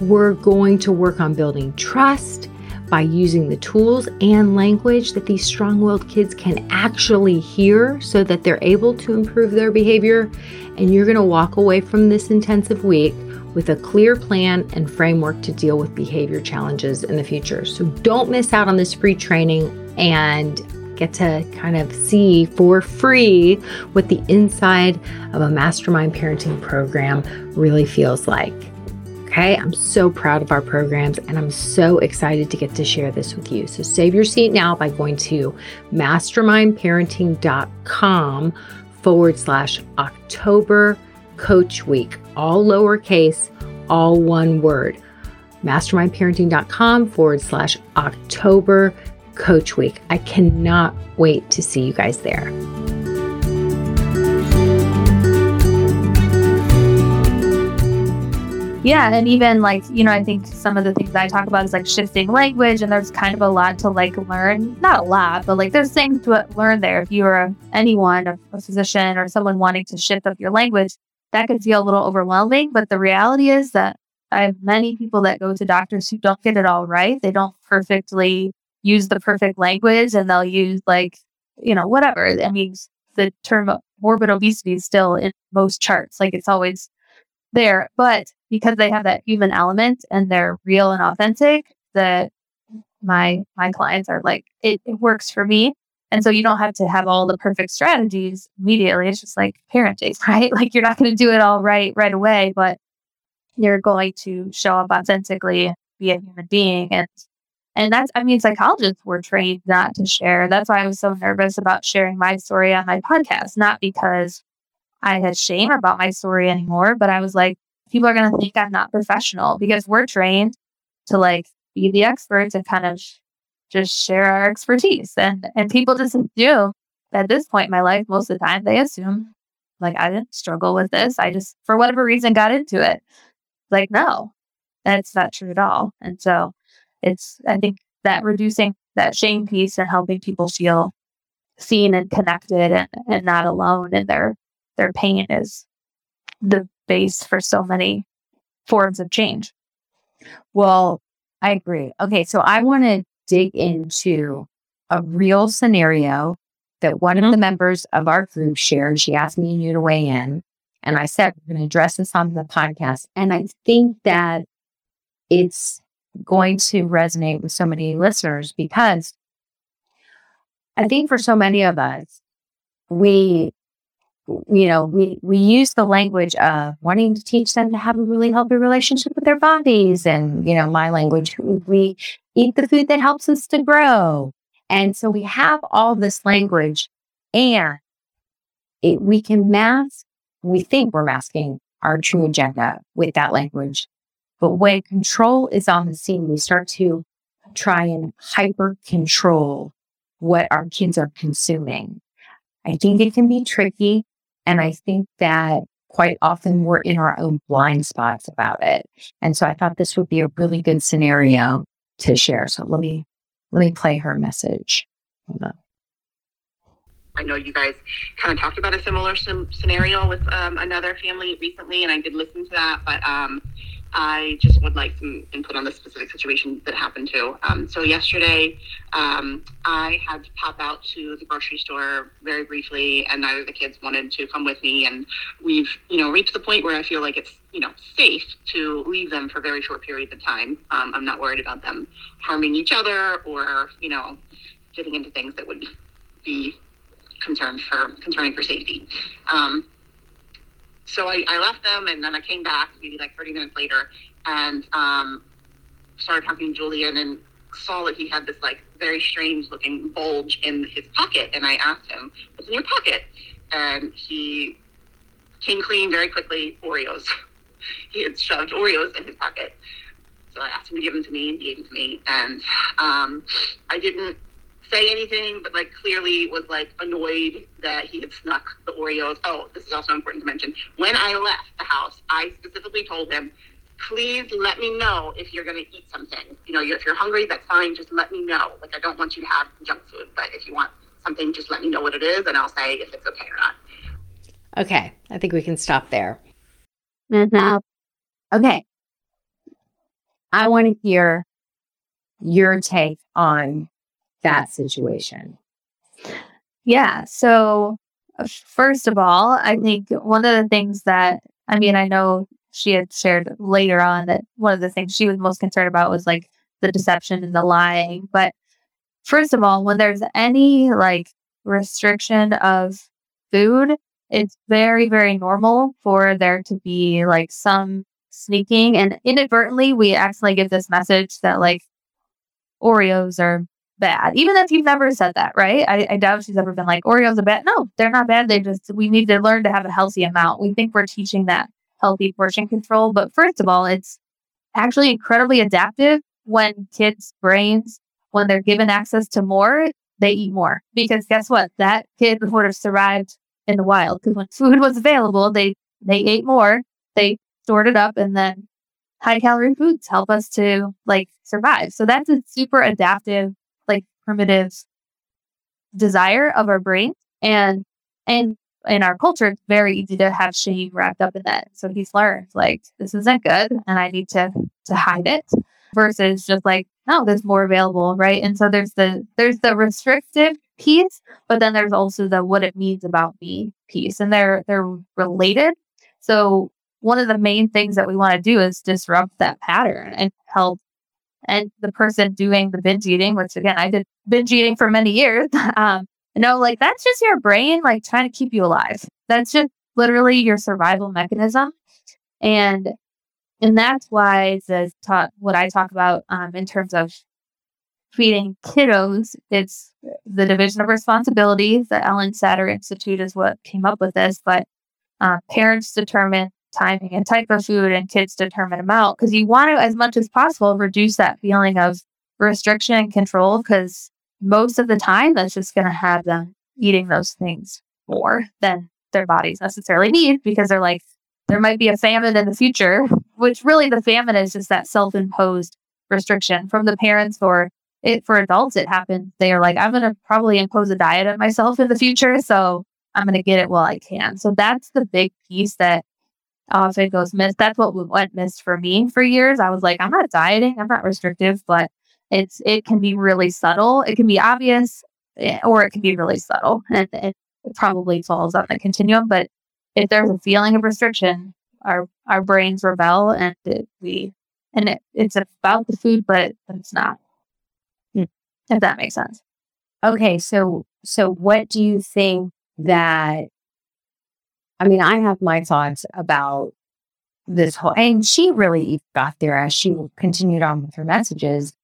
We're going to work on building trust by using the tools and language that these strong willed kids can actually hear so that they're able to improve their behavior. And you're going to walk away from this intensive week with a clear plan and framework to deal with behavior challenges in the future. So don't miss out on this free training and get to kind of see for free what the inside of a mastermind parenting program really feels like. Okay, I'm so proud of our programs and I'm so excited to get to share this with you. So save your seat now by going to mastermindparenting.com forward slash October Coach Week, all lowercase, all one word. Mastermindparenting.com forward slash October Coach Week. I cannot wait to see you guys there. Yeah, and even like, you know, I think some of the things I talk about is like shifting language, and there's kind of a lot to like learn. Not a lot, but like there's things to learn there. If you are anyone, a, physician or someone wanting to shift up your language, that could feel a little overwhelming. But the reality is that I have many people that go to doctors who don't get it all right. They don't perfectly use the perfect language and they'll use like, you know, whatever. I mean, the term morbid obesity is still in most charts. Like it's always there. But because they have that human element and they're real and authentic, that my my clients are like, it, it works for me. And so you don't have to have all the perfect strategies immediately. It's just like parenting, right? Like you're not going to do it all right right away, but you're going to show up authentically, be a human being. And and that's I mean, psychologists were trained not to share. That's why I was so nervous about sharing my story on my podcast, not because I had shame about my story anymore, but I was like, people are going to think I'm not professional because we're trained to like be the experts and kind of just share our expertise. And and people just assume at this point in my life, most of the time they assume like I didn't struggle with this. I just for whatever reason got into it. Like, no, that's not true at all. And so it's I think that reducing that shame piece and helping people feel seen and connected and, and not alone in their their pain is the base for so many forms of change. Well, I agree. Okay, so I want to dig into a real scenario that one of the mm-hmm. members of our group shared. She asked me and you to weigh in. And I said, we're going to address this on the podcast. And I think that it's going to resonate with so many listeners because I think for so many of us, we you know, we, we use the language of wanting to teach them to have a really healthy relationship with their bodies. And, you know, my language, we eat the food that helps us to grow. And so we have all this language and it, we can mask, we think we're masking our true agenda with that language. But when control is on the scene, we start to try and hyper control what our kids are consuming. I think it can be tricky and I think that quite often we're in our own blind spots about it. And so I thought this would be a really good scenario to share. So let me let me play her message. I know you guys kind of talked about a similar scenario with um, another family recently, and I did listen to that. But um, I just would like some input on the specific situation that happened to. Um, so yesterday, um, I had to pop out to the grocery store very briefly, and neither of the kids wanted to come with me. And we've, you know, reached the point where I feel like it's, you know, safe to leave them for very short periods of time. Um, I'm not worried about them harming each other or, you know, getting into things that would be concerned for concerning for safety. Um, so I, I left them and then I came back maybe like 30 minutes later and um, started talking to Julian and saw that he had this like very strange looking bulge in his pocket. And I asked him, what's in your pocket? And he came clean very quickly, Oreos. he had shoved Oreos in his pocket. So I asked him to give them to me and gave them to me. And um, I didn't say anything, but like clearly was like annoyed that he had snuck the Oreos. Oh, this is also important to mention. When I left the house, I specifically told him, please let me know if you're going to eat something. You know, if you're hungry, that's fine. Just let me know. Like, I don't want you to have junk food, but if you want something, just let me know what it is and I'll say if it's okay or not. Okay. I think we can stop there. Mm-hmm. Okay. I want to hear your take on that situation? Yeah. So, uh, first of all, I think one of the things that, I mean, I know she had shared later on that one of the things she was most concerned about was like the deception and the lying. But first of all, when there's any like restriction of food, it's very, very normal for there to be like some sneaking and inadvertently we accidentally give this message that like Oreos are bad. Even if you've never said that, right? I, I doubt she's ever been like, Oreos are bad. No, they're not bad. They just, we need to learn to have a healthy amount. We think we're teaching that healthy portion control. But first of all, it's actually incredibly adaptive when kids' brains when they're given access to more, they eat more because guess what? That kid would have survived in the wild because when food was available, they they ate more, they stored it up, and then high calorie foods help us to like survive. So that's a super adaptive, primitive desire of our brain. And and in our culture, it's very easy to have shame wrapped up in that. So he's learned like this isn't good and I need to to hide it versus just like, no, there's more available, right? And so there's the there's the restrictive piece, but then there's also the what it means about me piece. And they're they're related. So one of the main things that we want to do is disrupt that pattern and help and the person doing the binge eating, which again I did binge eating for many years, um, no, like that's just your brain like trying to keep you alive. That's just literally your survival mechanism. And and that's why the talk what I talk about um, in terms of feeding kiddos, it's the division of responsibilities. The Ellyn Satter Institute is what came up with this, but uh, parents determine timing and type of food, and kids determine amount because you want to, as much as possible, reduce that feeling of restriction and control because most of the time that's just going to have them eating those things more than their bodies necessarily need because they're like, there might be a famine in the future, which really the famine is just that self imposed restriction from the parents or it for adults. It happens. They are like, I'm going to probably impose a diet on myself in the future. So I'm going to get it while I can. So that's the big piece that often goes missed. That's what went missed for me for years. I was like, I'm not dieting, I'm not restrictive, but it's it can be really subtle. It can be obvious, eh, or it can be really subtle, and it, it probably falls on the continuum. But if there's a feeling of restriction, our our brains rebel, and it, we and it, it's about the food, but it's not. Hmm. If that makes sense. Okay, so so what do you think that? I mean, I have my thoughts about this whole, and she really got there as she continued on with her messages.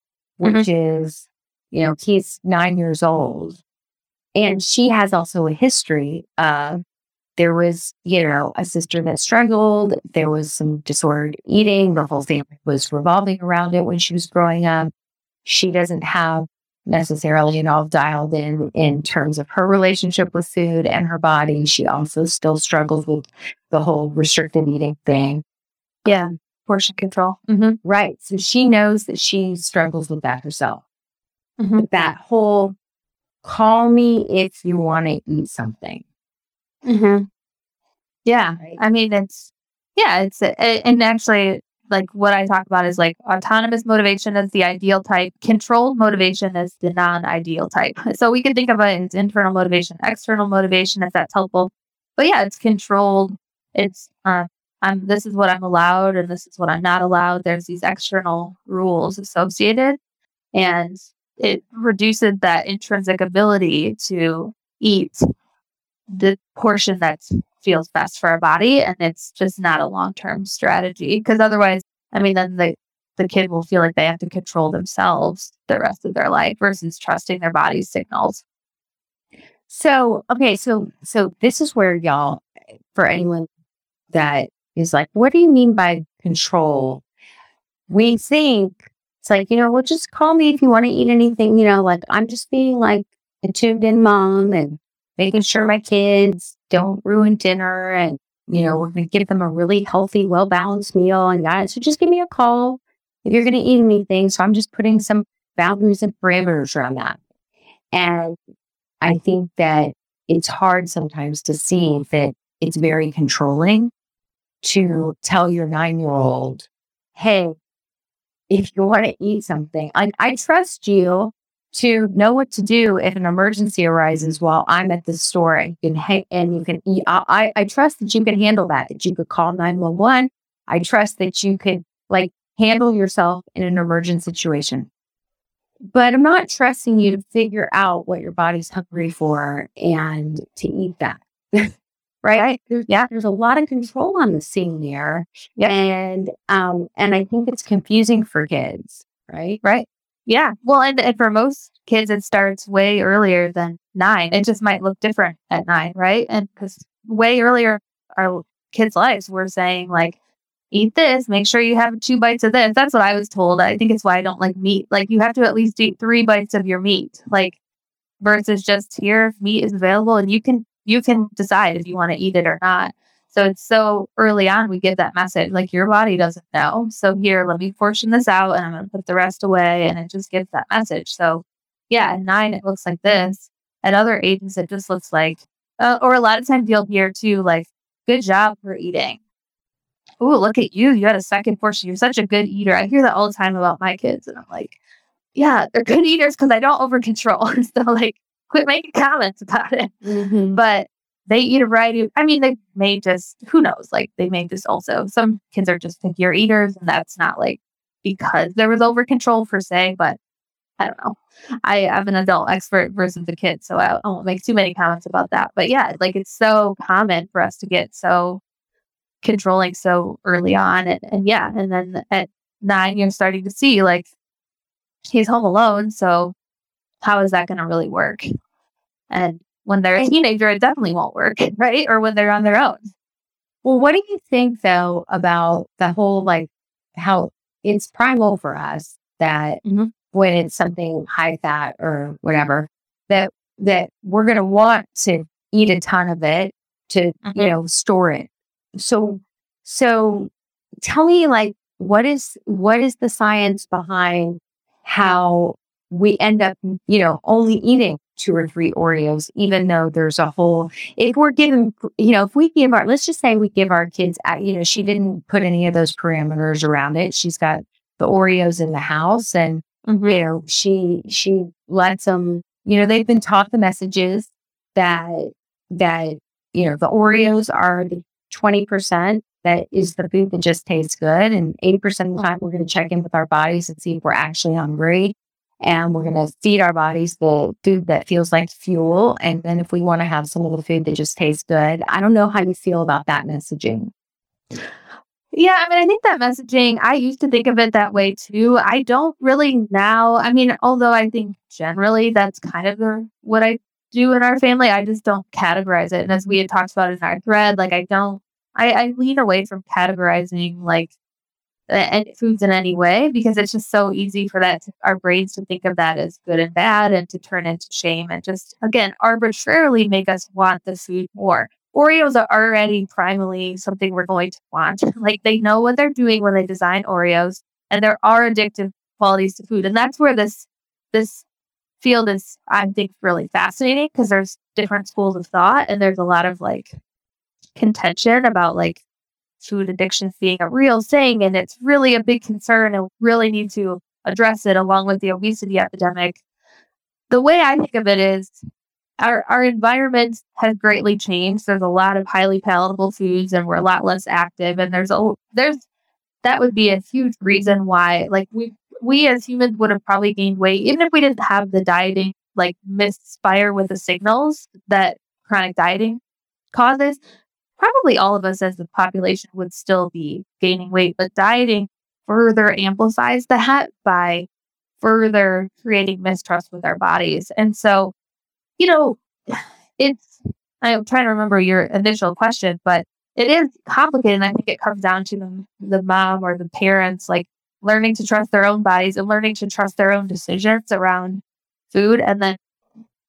Mm-hmm. which mm-hmm. is, you know, he's nine years old. And she has also a history of there was, you know, a sister that struggled. There was some disordered eating. The whole family was revolving around it when she was growing up. She doesn't have necessarily an all dialed in in terms of her relationship with food and her body. She also still struggles with the whole restricted eating thing. Yeah portion control. Mm-hmm. Right. So she knows that she struggles with that herself. Mm-hmm. That whole call me if you want to eat something. Mm-hmm. Yeah. Right. I mean, it's, yeah, it's, it, and actually, like what I talk about is like autonomous motivation is the ideal type, controlled motivation is the non ideal type. So we can think of it as internal motivation, external motivation, if that's helpful. But yeah, it's controlled. It's uh, I'm this is what I'm allowed and this is what I'm not allowed. There's these external rules associated and it reduces that intrinsic ability to eat the portion that feels best for our body and it's just not a long-term strategy because otherwise I mean then the the kid will feel like they have to control themselves the rest of their life versus trusting their body's signals. So, okay, so so this is where y'all for anyone that is like, what do you mean by control? We think it's like, you know, well, just call me if you want to eat anything, you know, like I'm just being like a tuned in mom and making sure my kids don't ruin dinner and, you know, we're going to give them a really healthy, well balanced meal and guys. So just give me a call if you're going to eat anything. So I'm just putting some boundaries and parameters around that. And I think that it's hard sometimes to see that it's very controlling to tell your nine year old, hey, if you want to eat something, I, I trust you to know what to do if an emergency arises while I'm at the store and you can ha- and you can. I, I trust that you can handle that, that you could call 911. I trust that you could like handle yourself in an emergent situation. But I'm not trusting you to figure out what your body's hungry for and to eat that. right? There's, yeah, there's a lot of control on the scene there. Yeah. And um, and I think it's confusing for kids, right? Right. Yeah. Well, and, and for most kids, it starts way earlier than nine. It just might look different at nine, right? And because way earlier, our kids' lives, we're saying like, eat this. Make sure you have two bites of this. That's what I was told. I think it's why I don't like meat. Like you have to at least eat three bites of your meat. Like versus just here, meat is available and you can you can decide if you want to eat it or not. So it's so early on we get that message like your body doesn't know. So here, let me portion this out and I'm gonna put the rest away and it just gives that message. So yeah, at nine it looks like this. At other ages it just looks like uh, or a lot of times you'll hear too like good job for eating oh, look at you. You had a second portion. You're such a good eater. I hear that all the time about my kids. And I'm like, yeah, they're good eaters because I don't over control. so, like, quit making comments about it. Mm-hmm. But they eat a variety of, I mean, they may just, who knows? Like, they may just also, some kids are just pickier eaters. And that's not like because there was over control per se, but I don't know. I am an adult expert versus a kid, so I, I won't make too many comments about that. But yeah, like it's so common for us to get so controlling so early on. And, and yeah, and then at nine, you're starting to see like he's home alone. So how is that going to really work? And when they're a teenager, it definitely won't work, right? Or when they're on their own. Well, what do you think though about the whole like how it's primal for us that mm-hmm. when it's something high fat or whatever, that that we're gonna want to eat a ton of it to, mm-hmm. you know, store it so, so tell me like, what is, what is the science behind how we end up, you know, only eating two or three Oreos, even though there's a whole, if we're giving, you know, if we give our, let's just say we give our kids, you know, she didn't put any of those parameters around it. She's got the Oreos in the house and, mm-hmm. you know, she, she lets them, you know, they've been taught the messages that, that, you know, the Oreos are the 20% that is the food that just tastes good. And 80% of the time, we're going to check in with our bodies and see if we're actually hungry. And we're going to feed our bodies the food that feels like fuel. And then if we want to have some of the food that just tastes good, I don't know how you feel about that messaging. Yeah, I mean, I think that messaging, I used to think of it that way too. I don't really now. I mean, although I think generally that's kind of what I do in our family. I just don't categorize it. And as we had talked about in our thread, like I don't, I, I lean away from categorizing like any foods in any way because it's just so easy for that to, our brains to think of that as good and bad and to turn into shame and just again arbitrarily make us want the food more. Oreos are already primally something we're going to want. like they know what they're doing when they design Oreos and there are addictive qualities to food. And that's where this this field is, I think, really fascinating because there's different schools of thought and there's a lot of like contention about like food addictions being a real thing. And it's really a big concern and really need to address it along with the obesity epidemic. The way I think of it is our, our environment has greatly changed. There's a lot of highly palatable foods and we're a lot less active. And there's a, there's, that would be a huge reason why, like, we we as humans would have probably gained weight, even if we didn't have the dieting like misfire with the signals that chronic dieting causes. Probably all of us as the population would still be gaining weight, but dieting further amplifies that by further creating mistrust with our bodies. And so, you know, it's, I'm trying to remember your initial question, but it is complicated. And I think it comes down to the, the mom or the parents, like learning to trust their own bodies and learning to trust their own decisions around food and then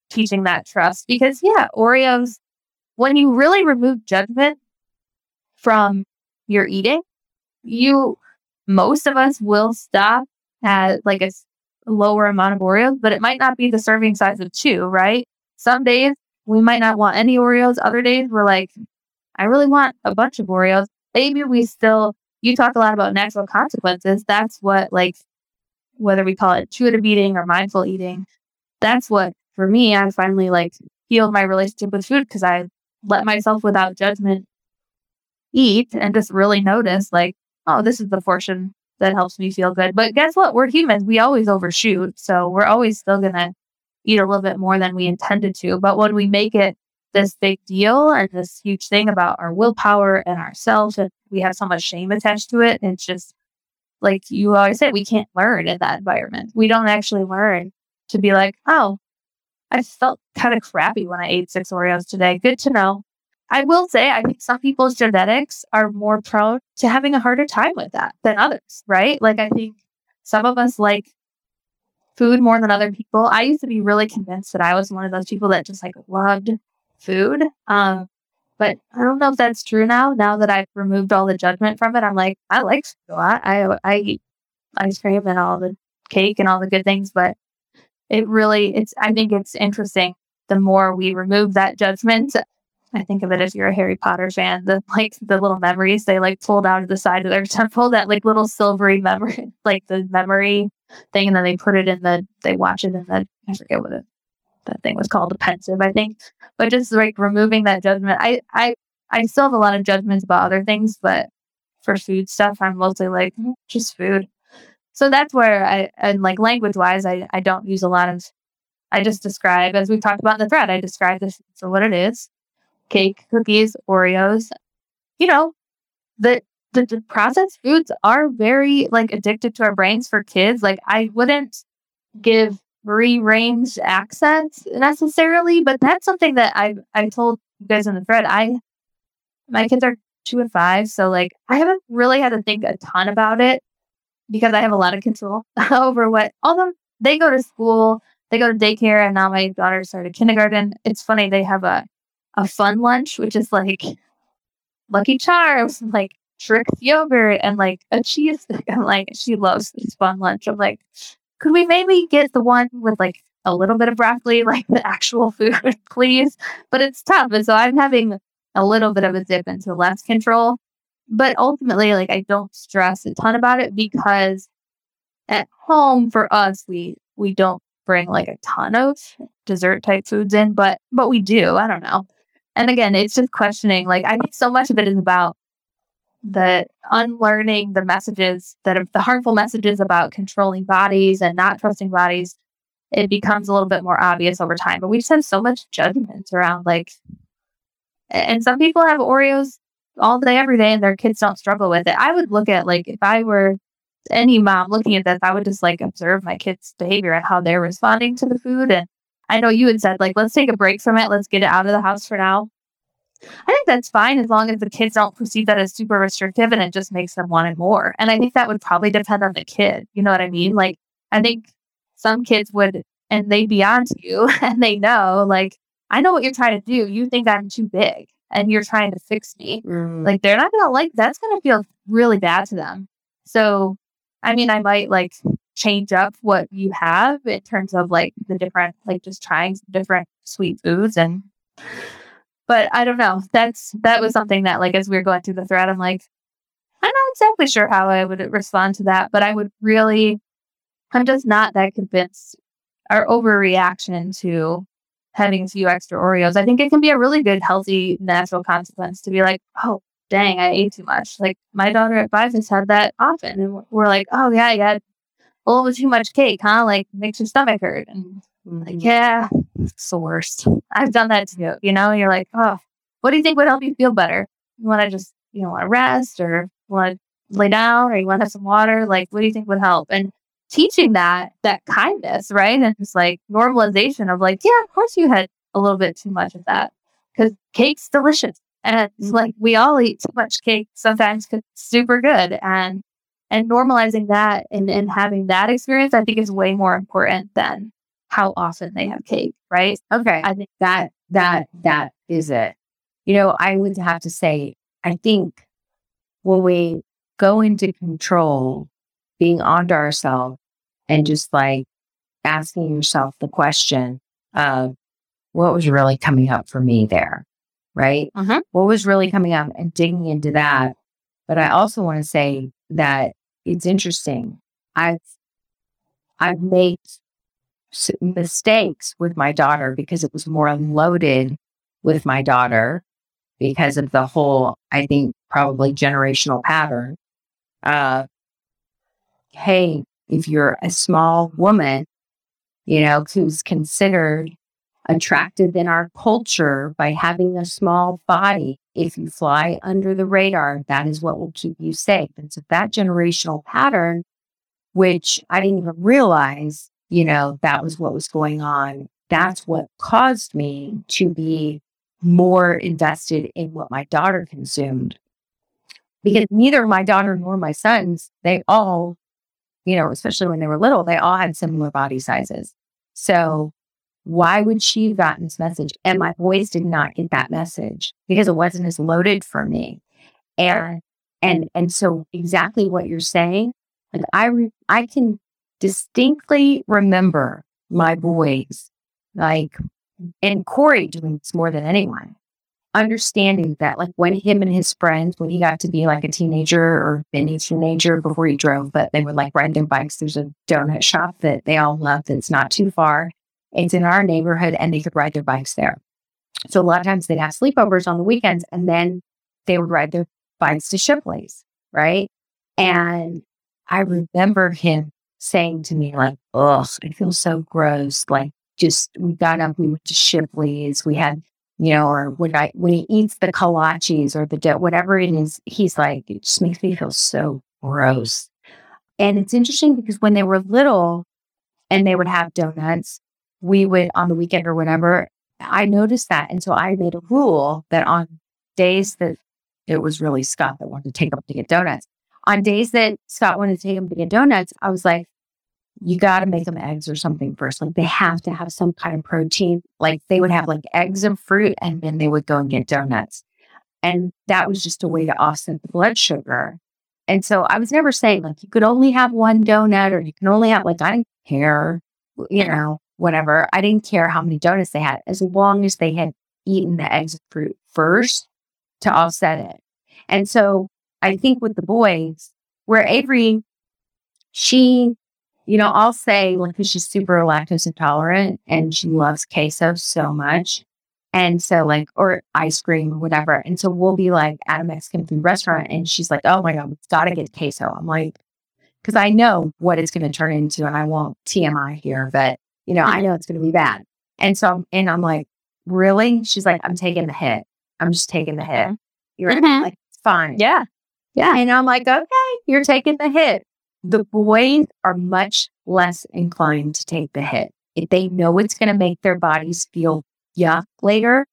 teaching that trust. Because, yeah, Oreos, when you really remove judgment from your eating, you, most of us will stop at like a lower amount of Oreos, but it might not be the serving size of two, right? Some days we might not want any Oreos. Other days we're like, I really want a bunch of Oreos. Maybe we still you talk a lot about natural consequences. That's what, like, whether we call it intuitive eating or mindful eating, that's what, for me, I finally like healed my relationship with food because I let myself without judgment eat and just really notice, like, oh, this is the portion that helps me feel good. But guess what? We're humans. We always overshoot. So we're always still going to eat a little bit more than we intended to. But when we make it this big deal and this huge thing about our willpower and ourselves and we have so much shame attached to it. It's just like you always say, we can't learn in that environment. We don't actually learn to be like, oh, I felt kind of crappy when I ate six Oreos today. Good to know. I will say, I think some people's genetics are more prone to having a harder time with that than others, right? Like, I think some of us like food more than other people. I used to be really convinced that I was one of those people that just like loved food. Um, but I don't know if that's true now. Now that I've removed all the judgment from it, I'm like, I like food a lot. I I eat ice cream and all the cake and all the good things, but it really it's I think it's interesting. The more we remove that judgment, I think of it as you're a Harry Potter fan, the like the little memories they like pulled out of the side of their temple, that like little silvery memory, like the memory thing, and then they put it in the they watch it in the I forget what it that thing was called, the Pensieve, I think. But just like removing that judgment, I I I still have a lot of judgments about other things, but for food stuff, I'm mostly like mm, just food. So that's where I and like language wise, I I don't use a lot of. I just describe, as we've talked about in the thread, I describe this for what it is cake, cookies, Oreos. You know, the, the, the processed foods are very like addicted to our brains for kids. Like I wouldn't give free range access necessarily, but that's something that I've I've told you guys in the thread. I my kids are two and five, so like I haven't really had to think a ton about it because I have a lot of control over what although they go to school, they go to daycare, and now my daughter started kindergarten. It's funny they have a a fun lunch, which is like Lucky Charms, like Trix yogurt, and like a cheese. I'm like, she loves this fun lunch. I'm like, could we maybe get the one with like a little bit of broccoli, like the actual food, please? But it's tough. And so I'm having a little bit of a dip into less control. But ultimately, like I don't stress a ton about it because at home for us, we we don't bring like a ton of dessert type foods in, but but we do. I don't know. And again, it's just questioning. Like, I think so much of it is about the unlearning the messages that are the harmful messages about controlling bodies and not trusting bodies. It becomes a little bit more obvious over time. But we just have so much judgment around, like, and some people have Oreos all day, every day, and their kids don't struggle with it. I would look at, like, if I were any mom looking at this, I would just like observe my kids' behavior and how they're responding to the food and I know you had said, like, let's take a break from it. Let's get it out of the house for now. I think that's fine as long as the kids don't perceive that as super restrictive and it just makes them want it more. And I think that would probably depend on the kid. You know what I mean? Like, I think some kids would, and they'd be on to you and they know, like, I know what you're trying to do. You think I'm too big and you're trying to fix me. Mm. Like, they're not to like that's to feel really bad to them. So, I mean, I might like change up what you have in terms of like the different, like just trying different sweet foods and, but I don't know. That's, that was something that like, as we were going through the thread, I'm like, I'm not exactly sure how I would respond to that, but I would really, I'm just not that convinced. Our overreaction to having a few extra Oreos, I think it can be a really good, healthy, natural consequence to be like, oh, dang, I ate too much. Like my daughter at five has had that often. And we're like, oh, yeah, you had a little too much cake, huh? Like makes your stomach hurt. And I'm like, mm-hmm. yeah, it's the worst. I've done that too. You know, you're like, oh, what do you think would help you feel better? You want to just, you know, want to rest or want to lay down or you want to have some water? Like, what do you think would help? And teaching that, that kindness, right? And just like normalization of like, yeah, of course you had a little bit too much of that because cake's delicious. And mm-hmm. like we all eat too much cake sometimes because it's super good. And and normalizing that and, and having that experience, I think is way more important than how often they have cake, right? Okay. I think that that that is it. You know, I would have to say, I think when we go into control, being onto ourselves and just like asking yourself the question of what was really coming up for me there, right? Uh-huh. What was really coming up and digging into that. But I also want to say that it's interesting. I've I've made mistakes with my daughter because it was more loaded with my daughter because of the whole, I think, probably generational pattern. Uh, hey, if you're a small woman, you know, who's considered attractive in our culture by having a small body. If you fly under the radar, that is what will keep you safe. And so that generational pattern, which I didn't even realize, you know, that was what was going on. That's what caused me to be more invested in what my daughter consumed because neither my daughter nor my sons, they all, you know, especially when they were little, they all had similar body sizes. So why would she have gotten this message? And my boys did not get that message because it wasn't as loaded for me. And and and so exactly what you're saying, like I re- I can distinctly remember my boys, like and Corey doing this more than anyone, understanding that like when him and his friends, when he got to be like a teenager or been a teenager before he drove, but they would like ride their bikes. There's a donut shop that they all love that's not too far. It's in our neighborhood and they could ride their bikes there. So a lot of times they'd have sleepovers on the weekends and then they would ride their bikes to Shipley's, right? And I remember him saying to me, like, oh, I feel so gross. Like, just we got up, we went to Shipley's, we had, you know, or when I when he eats the kolaches or the dough, whatever it is, he's like, it just makes me feel so gross. And it's interesting because when they were little and they would have donuts, we would on the weekend or whatever, I noticed that. And so I made a rule that on days that it was really Scott that wanted to take them to get donuts. On days that Scott wanted to take them to get donuts, I was like, you got to make them eggs or something first. Like they have to have some kind of protein. Like they would have like eggs and fruit, and then they would go and get donuts. And that was just a way to offset the blood sugar. And so I was never saying like you could only have one donut or you can only have like, I didn't care, you know, whatever. I didn't care how many donuts they had as long as they had eaten the eggs and fruit first to offset it. And so I think with the boys, where Avery, she you know, I'll say, like, she's super lactose intolerant and she loves queso so much. And so, like, or ice cream or whatever. And so we'll be like at a Mexican food restaurant and she's like, oh my God, we've got to get queso. I'm like, because I know what it's going to turn into and I won't TMI here, but, you know, I know it's going to be bad. And so, and I'm like, really? She's like, I'm taking the hit. I'm just taking the hit. You're mm-hmm. like, it's fine. Yeah. Yeah. And I'm like, okay, you're taking the hit the boys are much less inclined to take the hit. If they know it's going to make their bodies feel yuck later,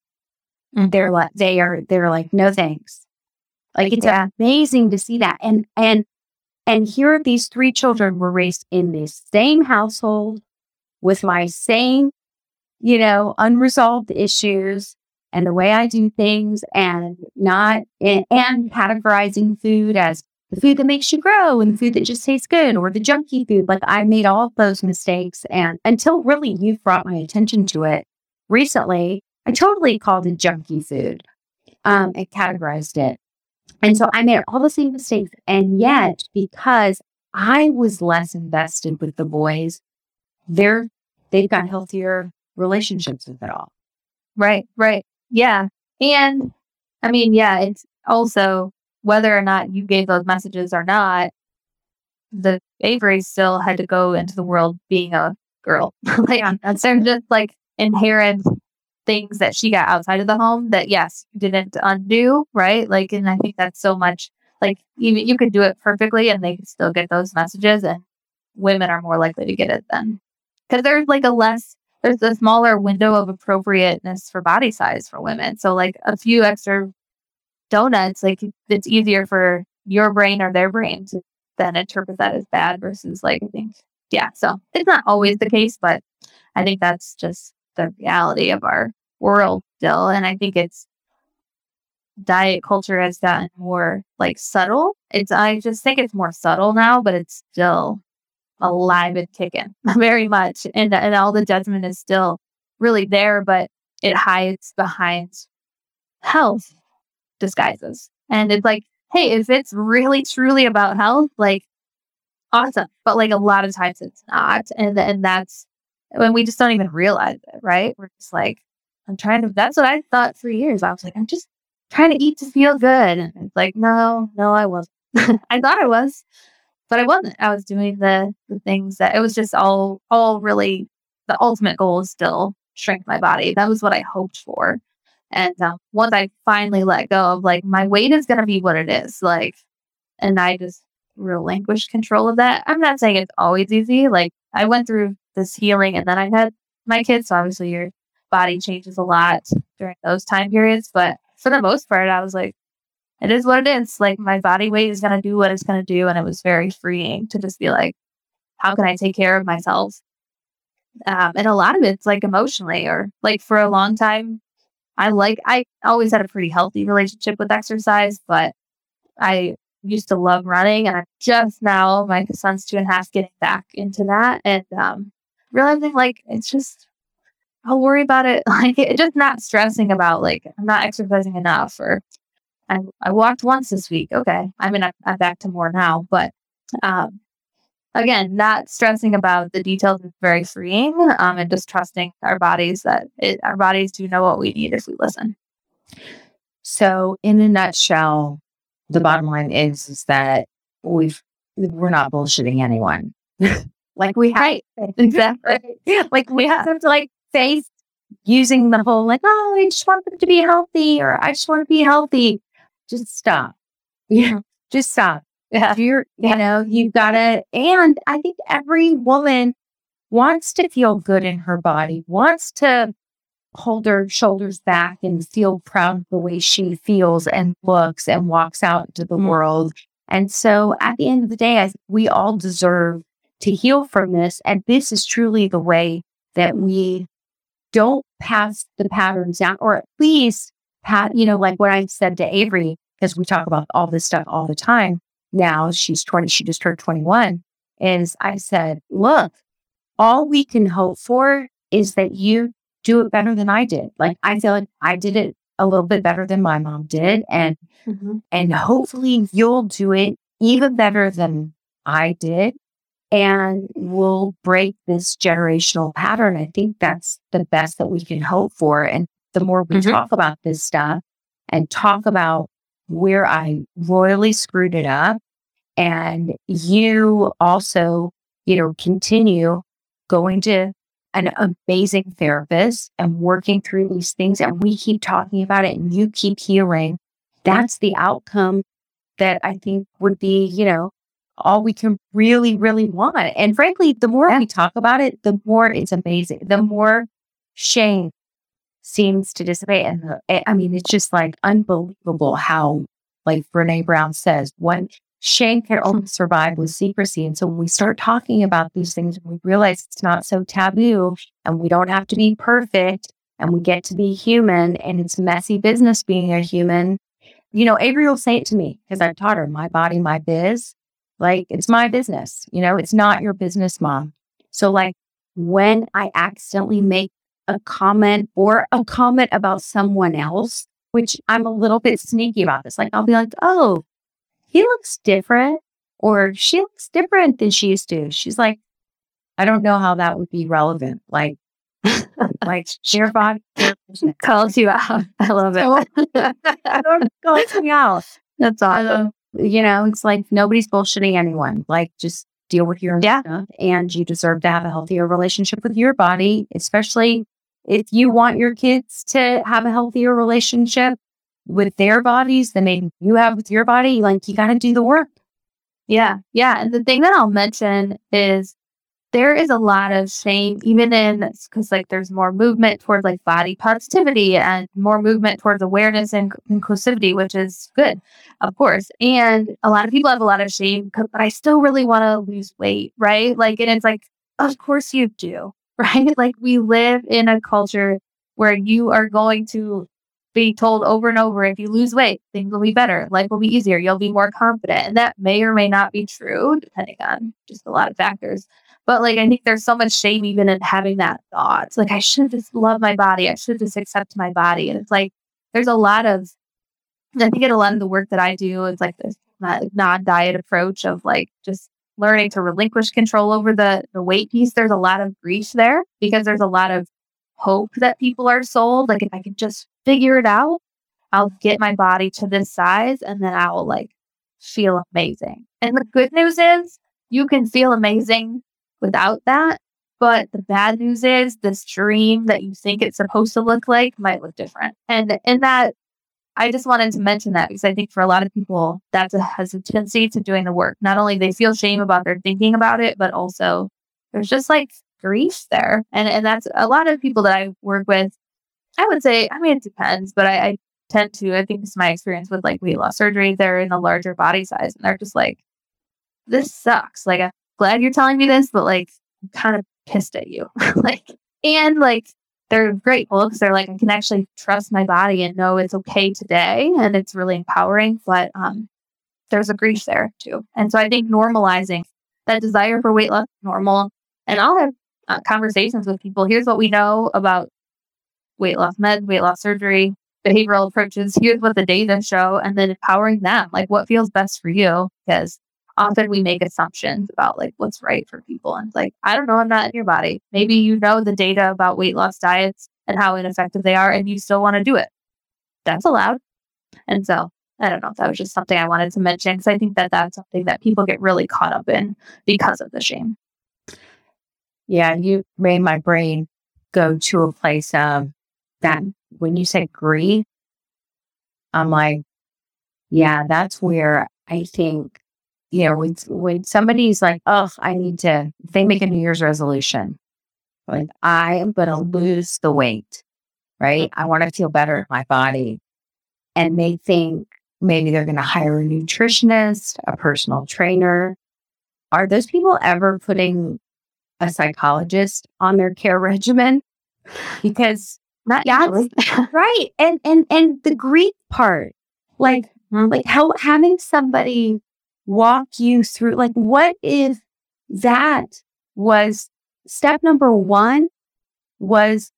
mm-hmm. they're like, they are, they're like, no thanks. Like it's yeah. amazing to see that. And, and, and here these three children were raised in the same household with my same, you know, unresolved issues and the way I do things and not, and, and categorizing food as the food that makes you grow and the food that just tastes good or the junky food. Like I made all those mistakes. And until really you've brought my attention to it recently, I totally called it junky food um, and categorized it. And so I made all the same mistakes. And yet, because I was less invested with the boys, they're, they've got healthier relationships with it all. Right, right. Yeah. And I mean, yeah, it's also whether or not you gave those messages or not, the Avery still had to go into the world being a girl. like yeah. there's just like inherent things that she got outside of the home that yes, didn't undo, right? Like and I think that's so much like even you could do it perfectly and they could still get those messages and women are more likely to get it then. Because there's like a less there's a smaller window of appropriateness for body size for women. So like a few extra donuts, like it's easier for your brain or their brain to then interpret that as bad versus like I think yeah. So it's not always the case, but I think that's just the reality of our world still. And I think it's diet culture has gotten more like subtle. It's I just think it's more subtle now, but it's still alive and kicking very much. And and all the judgment is still really there, but it hides behind health disguises. And it's like, hey, if it's really truly about health, like awesome. But like a lot of times it's not. And and that's when we just don't even realize it, right? We're just like, I'm trying to that's what I thought for years. I was like, I'm just trying to eat to feel good. And it's like, no, no, I wasn't. I thought I was, but I wasn't. I was doing the the things that it was just all all really the ultimate goal is still shrink my body. That was what I hoped for. And um, once I finally let go of like my weight is going to be what it is, like, and I just relinquished control of that. I'm not saying it's always easy. Like I went through this healing and then I had my kids. So obviously you're body changes a lot during those time periods. But for the most part, I was like, it is what it is. Like my body weight is going to do what it's going to do. And it was very freeing to just be like, how can I take care of myself? Um, and a lot of it's like emotionally or like for a long time, I like, I always had a pretty healthy relationship with exercise, but I used to love running and I'm just now, my son's two and a half, getting back into that and um, realizing like it's just, I'll worry about it. Like, it, just not stressing about like, I'm not exercising enough or I, I walked once this week. Okay. I mean, I'm, I'm back to more now, but um, again, not stressing about the details is very freeing um, and just trusting our bodies that it, our bodies do know what we need if we listen. So, in a nutshell, the bottom line is, is that we've we're not bullshitting anyone. like we have right. exactly. like we have to like face using the whole like, oh, I just want them to be healthy or I just want to be healthy just stop. Yeah, just stop. Yeah. You're, you know, you've got to, and I think every woman wants to feel good in her body, wants to hold her shoulders back and feel proud of the way she feels and looks and walks out into the mm-hmm. world. And so at the end of the day, I, we all deserve to heal from this. And this is truly the way that we don't pass the patterns down, or at least Pat, you know, like what I've said to Avery, because we talk about all this stuff all the time. Now she's 20, she just turned 21. Is I said, look, all we can hope for is that you do it better than I did. Like I feel like I did it a little bit better than my mom did. And mm-hmm. and hopefully you'll do it even better than I did. And we'll break this generational pattern. I think that's the best that we can hope for. And the more we mm-hmm. talk about this stuff and talk about where I royally screwed it up, and you also, you know, continue going to an amazing therapist and working through these things, and we keep talking about it and you keep healing, that's the outcome that I think would be, you know, all we can really, really want. And frankly, the more we talk about it, the more it's amazing. The more shame seems to dissipate. And the, eh, I mean, it's just like unbelievable how, like Brene Brown says, one shame can only survive with secrecy. And so when we start talking about these things, we realize it's not so taboo and we don't have to be perfect and we get to be human and it's messy business being a human. You know, Avery will say it to me because I've taught her my body, my biz. Like it's my business. You know, it's not your business, mom. So like when I accidentally make a comment or a comment about someone else, which I'm a little bit sneaky about this. Like I'll be like, oh, he looks different or she looks different than she used to. She's like, I don't know how that would be relevant. Like, like your body calls you out. I love it. calls me out. That's awesome. you know, it's like nobody's bullshitting anyone. Like, just deal with your yeah. stuff, and you deserve to have a healthier relationship with your body, especially if you want your kids to have a healthier relationship with their bodies than maybe you have with your body, like you got to do the work. Yeah. Yeah. And the thing that I'll mention is there is a lot of shame, even in because like there's more movement towards like body positivity and more movement towards awareness and inclusivity, which is good, of course. And a lot of people have a lot of shame, but I still really want to lose weight, right? Like, and it's like, of course you do. right? Like we live in a culture where you are going to be told over and over if you lose weight, things will be better, life will be easier, you'll be more confident. And that may or may not be true, depending on just a lot of factors. But like, I think there's so much shame even in having that thought. Like, I should just love my body. I should just accept my body. And it's like, there's a lot of, I think in a lot of the work that I do, it's like this non diet approach of like just learning to relinquish control over the, the weight piece, there's a lot of grief there because there's a lot of hope that people are sold. Like, if I can just figure it out, I'll get my body to this size and then I will like feel amazing. And the good news is you can feel amazing without that. But the bad news is this dream that you think it's supposed to look like might look different. And in that I just wanted to mention that because I think for a lot of people, that's a hesitancy to doing the work. Not only they feel shame about their thinking about it, but also there's just like grief there. And and that's a lot of people that I work with. I would say, I mean, it depends, but I, I tend to, I think it's my experience with like weight loss surgery. They're in a larger body size and they're just like, this sucks. Like, I'm glad you're telling me this, but like, I'm kind of pissed at you. like, and like, they're grateful because they're like, I can actually trust my body and know it's okay today. And it's really empowering. But um, there's a grief there too. And so I think normalizing that desire for weight loss normal. And I'll have uh, conversations with people. Here's what we know about weight loss meds, weight loss surgery, behavioral approaches. Here's what the data show, and then empowering them, like what feels best for you. Because often we make assumptions about like what's right for people. And like, I don't know, I'm not in your body. Maybe you know the data about weight loss diets and how ineffective they are, and you still want to do it. That's allowed. And so I don't know. If that was just something I wanted to mention because I think that that's something that people get really caught up in because of the shame. Yeah, you made my brain go to a place of that when you say grief, I'm like, yeah, that's where I think, you know, when, when somebody's like, oh, I need to, they make a New Year's resolution, like, I am going to lose the weight, right? I want to feel better in my body. And they think maybe they're going to hire a nutritionist, a personal trainer. Are those people ever putting a psychologist on their care regimen? Because not that's right. And and and the grief part, like mm-hmm. like how having somebody walk you through, like what if that was step number one was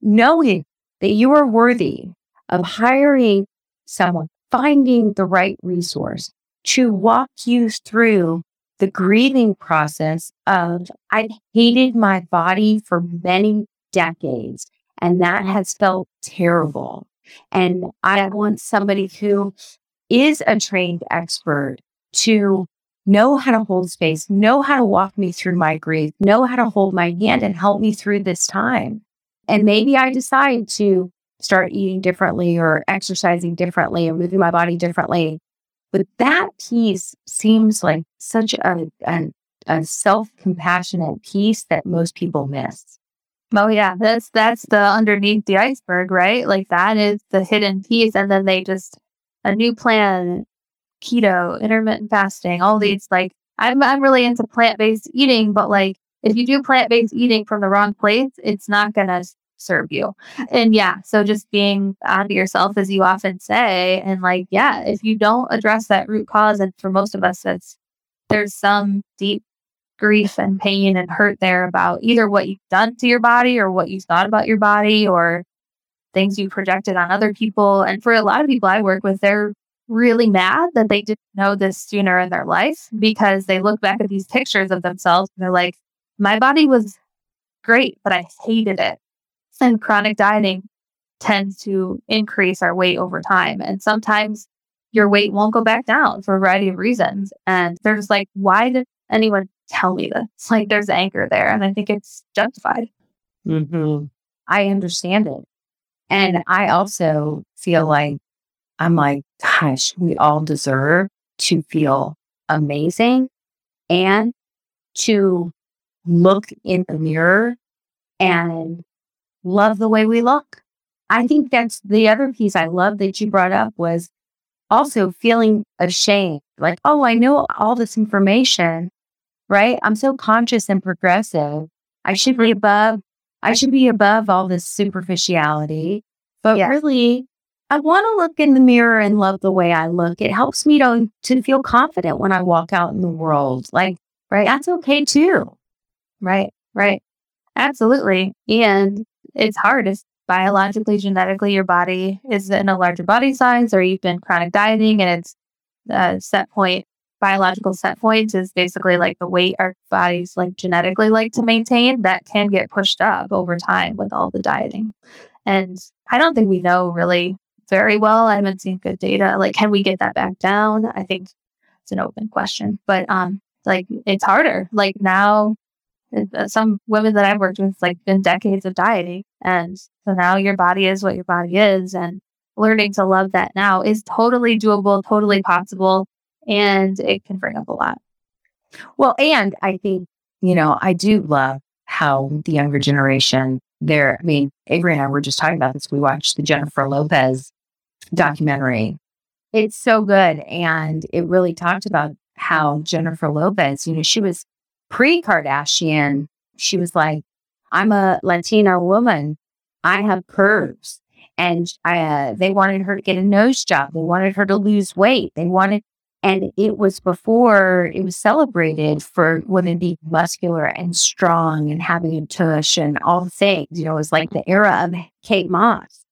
knowing that you are worthy of hiring someone, finding the right resource to walk you through the grieving process of I've hated my body for many decades and that has felt terrible. And I want somebody who is a trained expert to know how to hold space, know how to walk me through my grief, know how to hold my hand and help me through this time. And maybe I decide to start eating differently or exercising differently or moving my body differently. But that piece seems like such a, a, a self compassionate piece that most people miss. Oh yeah, that's that's the underneath the iceberg, right? Like that is the hidden piece, and then they just a new plan, keto, intermittent fasting, all mm-hmm. these like I'm I'm really into plant based eating, but like if you do plant based eating from the wrong place, it's not gonna serve you. And yeah, so just being onto yourself, as you often say, and like yeah, if you don't address that root cause, and for most of us, that's there's some deep grief and pain and hurt there about either what you've done to your body or what you thought about your body or things you projected on other people. And for a lot of people I work with, they're really mad that they didn't know this sooner in their life because they look back at these pictures of themselves and they're like, my body was great, but I hated it. And chronic dieting tends to increase our weight over time. And sometimes your weight won't go back down for a variety of reasons. And they're just like, why did anyone tell me this. Like there's anger there. And I think it's justified. Mm-hmm. I understand it. And I also feel like I'm like, gosh, we all deserve to feel amazing and to look in the mirror and love the way we look. I think that's the other piece I love that you brought up was also feeling ashamed. Like, oh, I know all this information, right? I'm so conscious and progressive. I should be above, I should be above all this superficiality. But yeah. really, I want to look in the mirror and love the way I look. It helps me to, to feel confident when I walk out in the world. Like, right, that's okay too. Right, right. Absolutely. And it's hard. It's biologically, genetically, your body is in a larger body size, or you've been chronic dieting and it's a set point biological set points is basically like the weight our bodies like genetically like to maintain that can get pushed up over time with all the dieting. And I don't think we know really very well. I haven't seen good data. Like, can we get that back down? I think it's an open question, but um, like it's harder. Like now, uh, some women that I've worked with, like been decades of dieting, and so now your body is what your body is, and learning to love that now is totally doable, totally possible and it can bring up a lot. Well, and I think, you know, I do love how the younger generation there, I mean, Avery and I were just talking about this. We watched the Jennifer Lopez documentary. It's so good. And it really talked about how Jennifer Lopez, you know, she was pre Kardashian. She was like, I'm a Latina woman. I have curves. And uh, they wanted her to get a nose job. They wanted her to lose weight. They wanted, and it was before it was celebrated for women being muscular and strong and having a tush and all the things. You know, it was like the era of Kate Moss.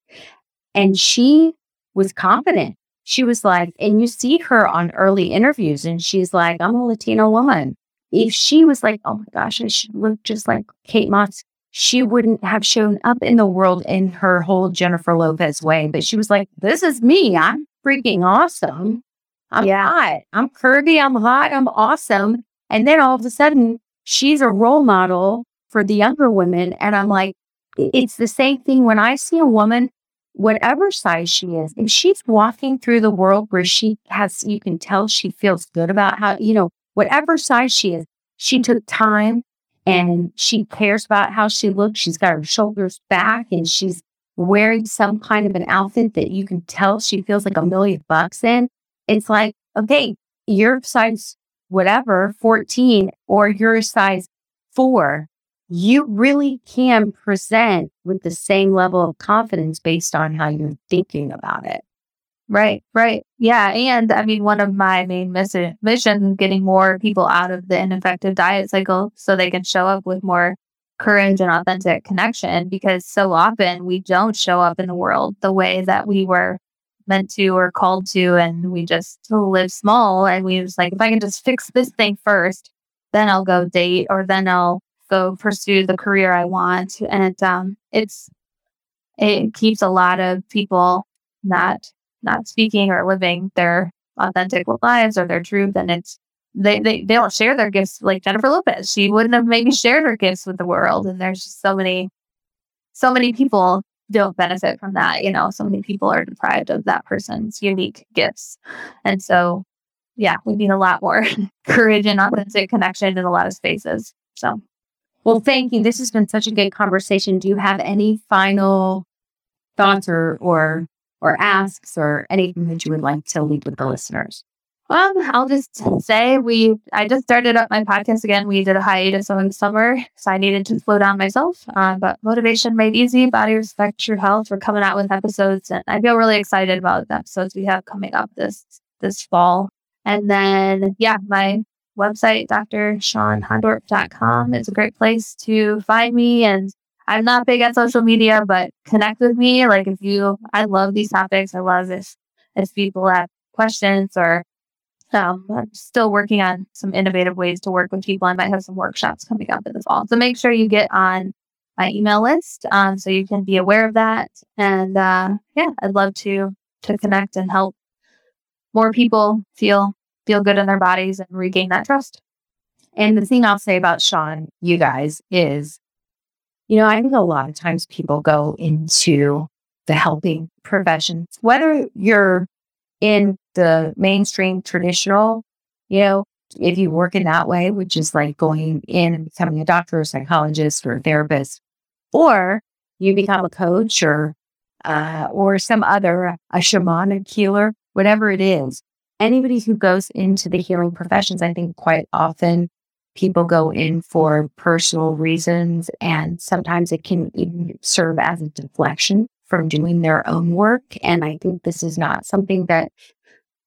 And she was confident. She was like, and you see her on early interviews, and she's like, I'm a Latino woman. If she was like, oh my gosh, I should look just like Kate Moss, she wouldn't have shown up in the world in her whole Jennifer Lopez way. But she was like, this is me. I'm freaking awesome. I'm yeah. hot. I'm curvy. I'm hot. I'm awesome. And then all of a sudden, she's a role model for the younger women. And I'm like, it's the same thing when I see a woman, whatever size she is, if she's walking through the world where she has, you can tell she feels good about how, you know, whatever size she is, she took time and she cares about how she looks. She's got her shoulders back and she's wearing some kind of an outfit that you can tell she feels like a million bucks in. It's like, okay, you're size whatever, 14, or you're size four. You really can present with the same level of confidence based on how you're thinking about it. Right, right. Yeah. And I mean, one of my main mission, mission getting more people out of the ineffective diet cycle so they can show up with more courage and authentic connection because so often we don't show up in the world the way that we were meant to or called to and we just live small and we just like if i can just fix this thing first then i'll go date or then i'll pursue the career i want and um, it's it keeps a lot of people not not speaking or living their authentic lives or their truth. And it's, they, they, they don't share their gifts like Jennifer Lopez. She wouldn't have maybe shared her gifts with the world. And there's just so many, so many people don't benefit from that. You know, so many people are deprived of that person's unique gifts. And so, yeah, we need a lot more courage and authentic connection in a lot of spaces. So, well, thank you. This has been such a good conversation. Do you have any final thoughts or, or or asks or anything that you would like to leave with the listeners? Um, I'll just say we I just started up my podcast again. We did a hiatus over the summer, so I needed to slow down myself. Um, but motivation made easy, body respect, true health. We're coming out with episodes, and I feel really excited about the episodes we have coming up this this fall. And then yeah, my website, drshawnhondorp.com is a great place to find me and I'm not big at social media, but connect with me. Like if you, I love these topics. I love if, if people have questions or um, I'm still working on some innovative ways to work with people. I might have some workshops coming up in the fall. So make sure you get on my email list um, so you can be aware of that. And uh, yeah, I'd love to to connect and help more people feel feel good in their bodies and regain that trust. And the thing I'll say about Shawn, you guys, is you know, I think a lot of times people go into the helping professions, whether you're in the mainstream traditional, you know, if you work in that way, which is like going in and becoming a doctor or psychologist or therapist, or you become a coach or uh, or some other a shamanic healer, whatever it is. Anybody who goes into the healing professions, I think quite often people go in for personal reasons, and sometimes it can even serve as a deflection from doing their own work. And I think this is not something that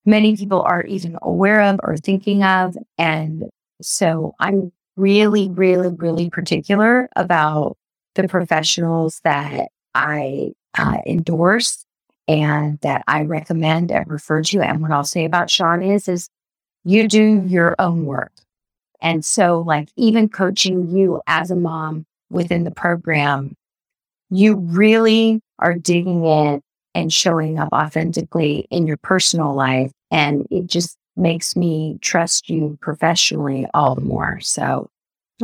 many people are even aware of or thinking of. And so I'm really, really, really particular about the professionals that I uh, endorse and that I recommend and refer to. And what I'll say about Shawn is, is you do your own work. And so, like, even coaching you as a mom within the program, you really are digging in and showing up authentically in your personal life. And it just makes me trust you professionally all the more. So,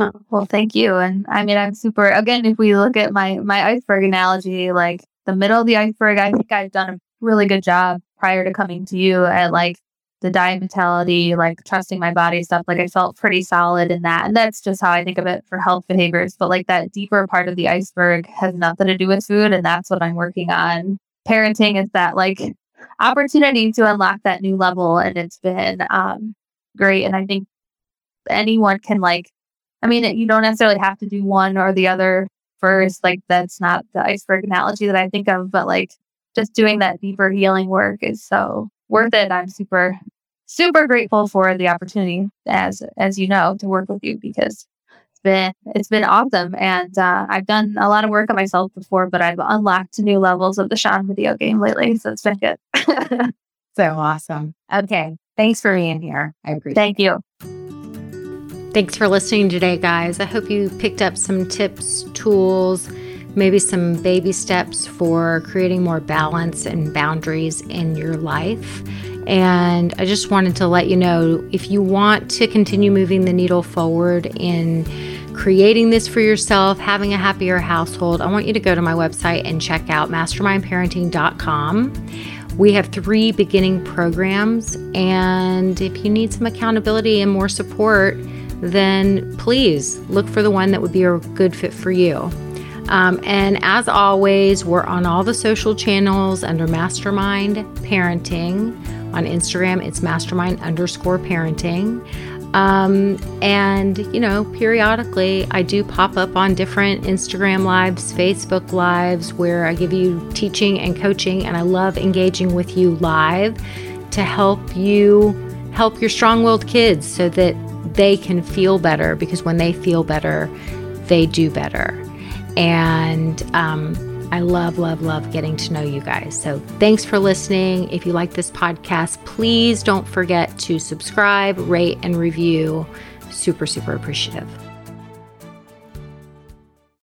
oh, well, thank you. And I mean, I'm super, again, if we look at my, my iceberg analogy, like the middle of the iceberg, I think I've done a really good job prior to coming to you at like the diet mentality, like trusting my body stuff, like I felt pretty solid in that. And that's just how I think of it for health behaviors. But like that deeper part of the iceberg has nothing to do with food. And that's what I'm working on. Parenting is that like opportunity to unlock that new level. And it's been um, great. And I think anyone can like, I mean, you don't necessarily have to do one or the other first. Like that's not the iceberg analogy that I think of, but like just doing that deeper healing work is so worth it. I'm super, super grateful for the opportunity, as as you know, to work with you because it's been it's been awesome. And uh, I've done a lot of work on myself before, but I've unlocked new levels of the Shawn video game lately, so it's been good. so awesome. Okay, thanks for being here. I appreciate. Thank you. Thanks for listening today, guys. I hope you picked up some tips, tools, maybe some baby steps for creating more balance and boundaries in your life. And I just wanted to let you know if you want to continue moving the needle forward in creating this for yourself, having a happier household, I want you to go to my website and check out mastermindparenting.com. We have three beginning programs, and if you need some accountability and more support, then please look for the one that would be a good fit for you. Um, and as always, we're on all the social channels under Mastermind Parenting. On Instagram, it's mastermind underscore parenting. Um, and, you know, periodically I do pop up on different Instagram lives, Facebook lives, where I give you teaching and coaching. And I love engaging with you live to help you help your strong willed kids so that they can feel better because when they feel better, they do better. And um, I love, love, love getting to know you guys. So thanks for listening. If you like this podcast, please don't forget to subscribe, rate, and review. Super, super appreciative.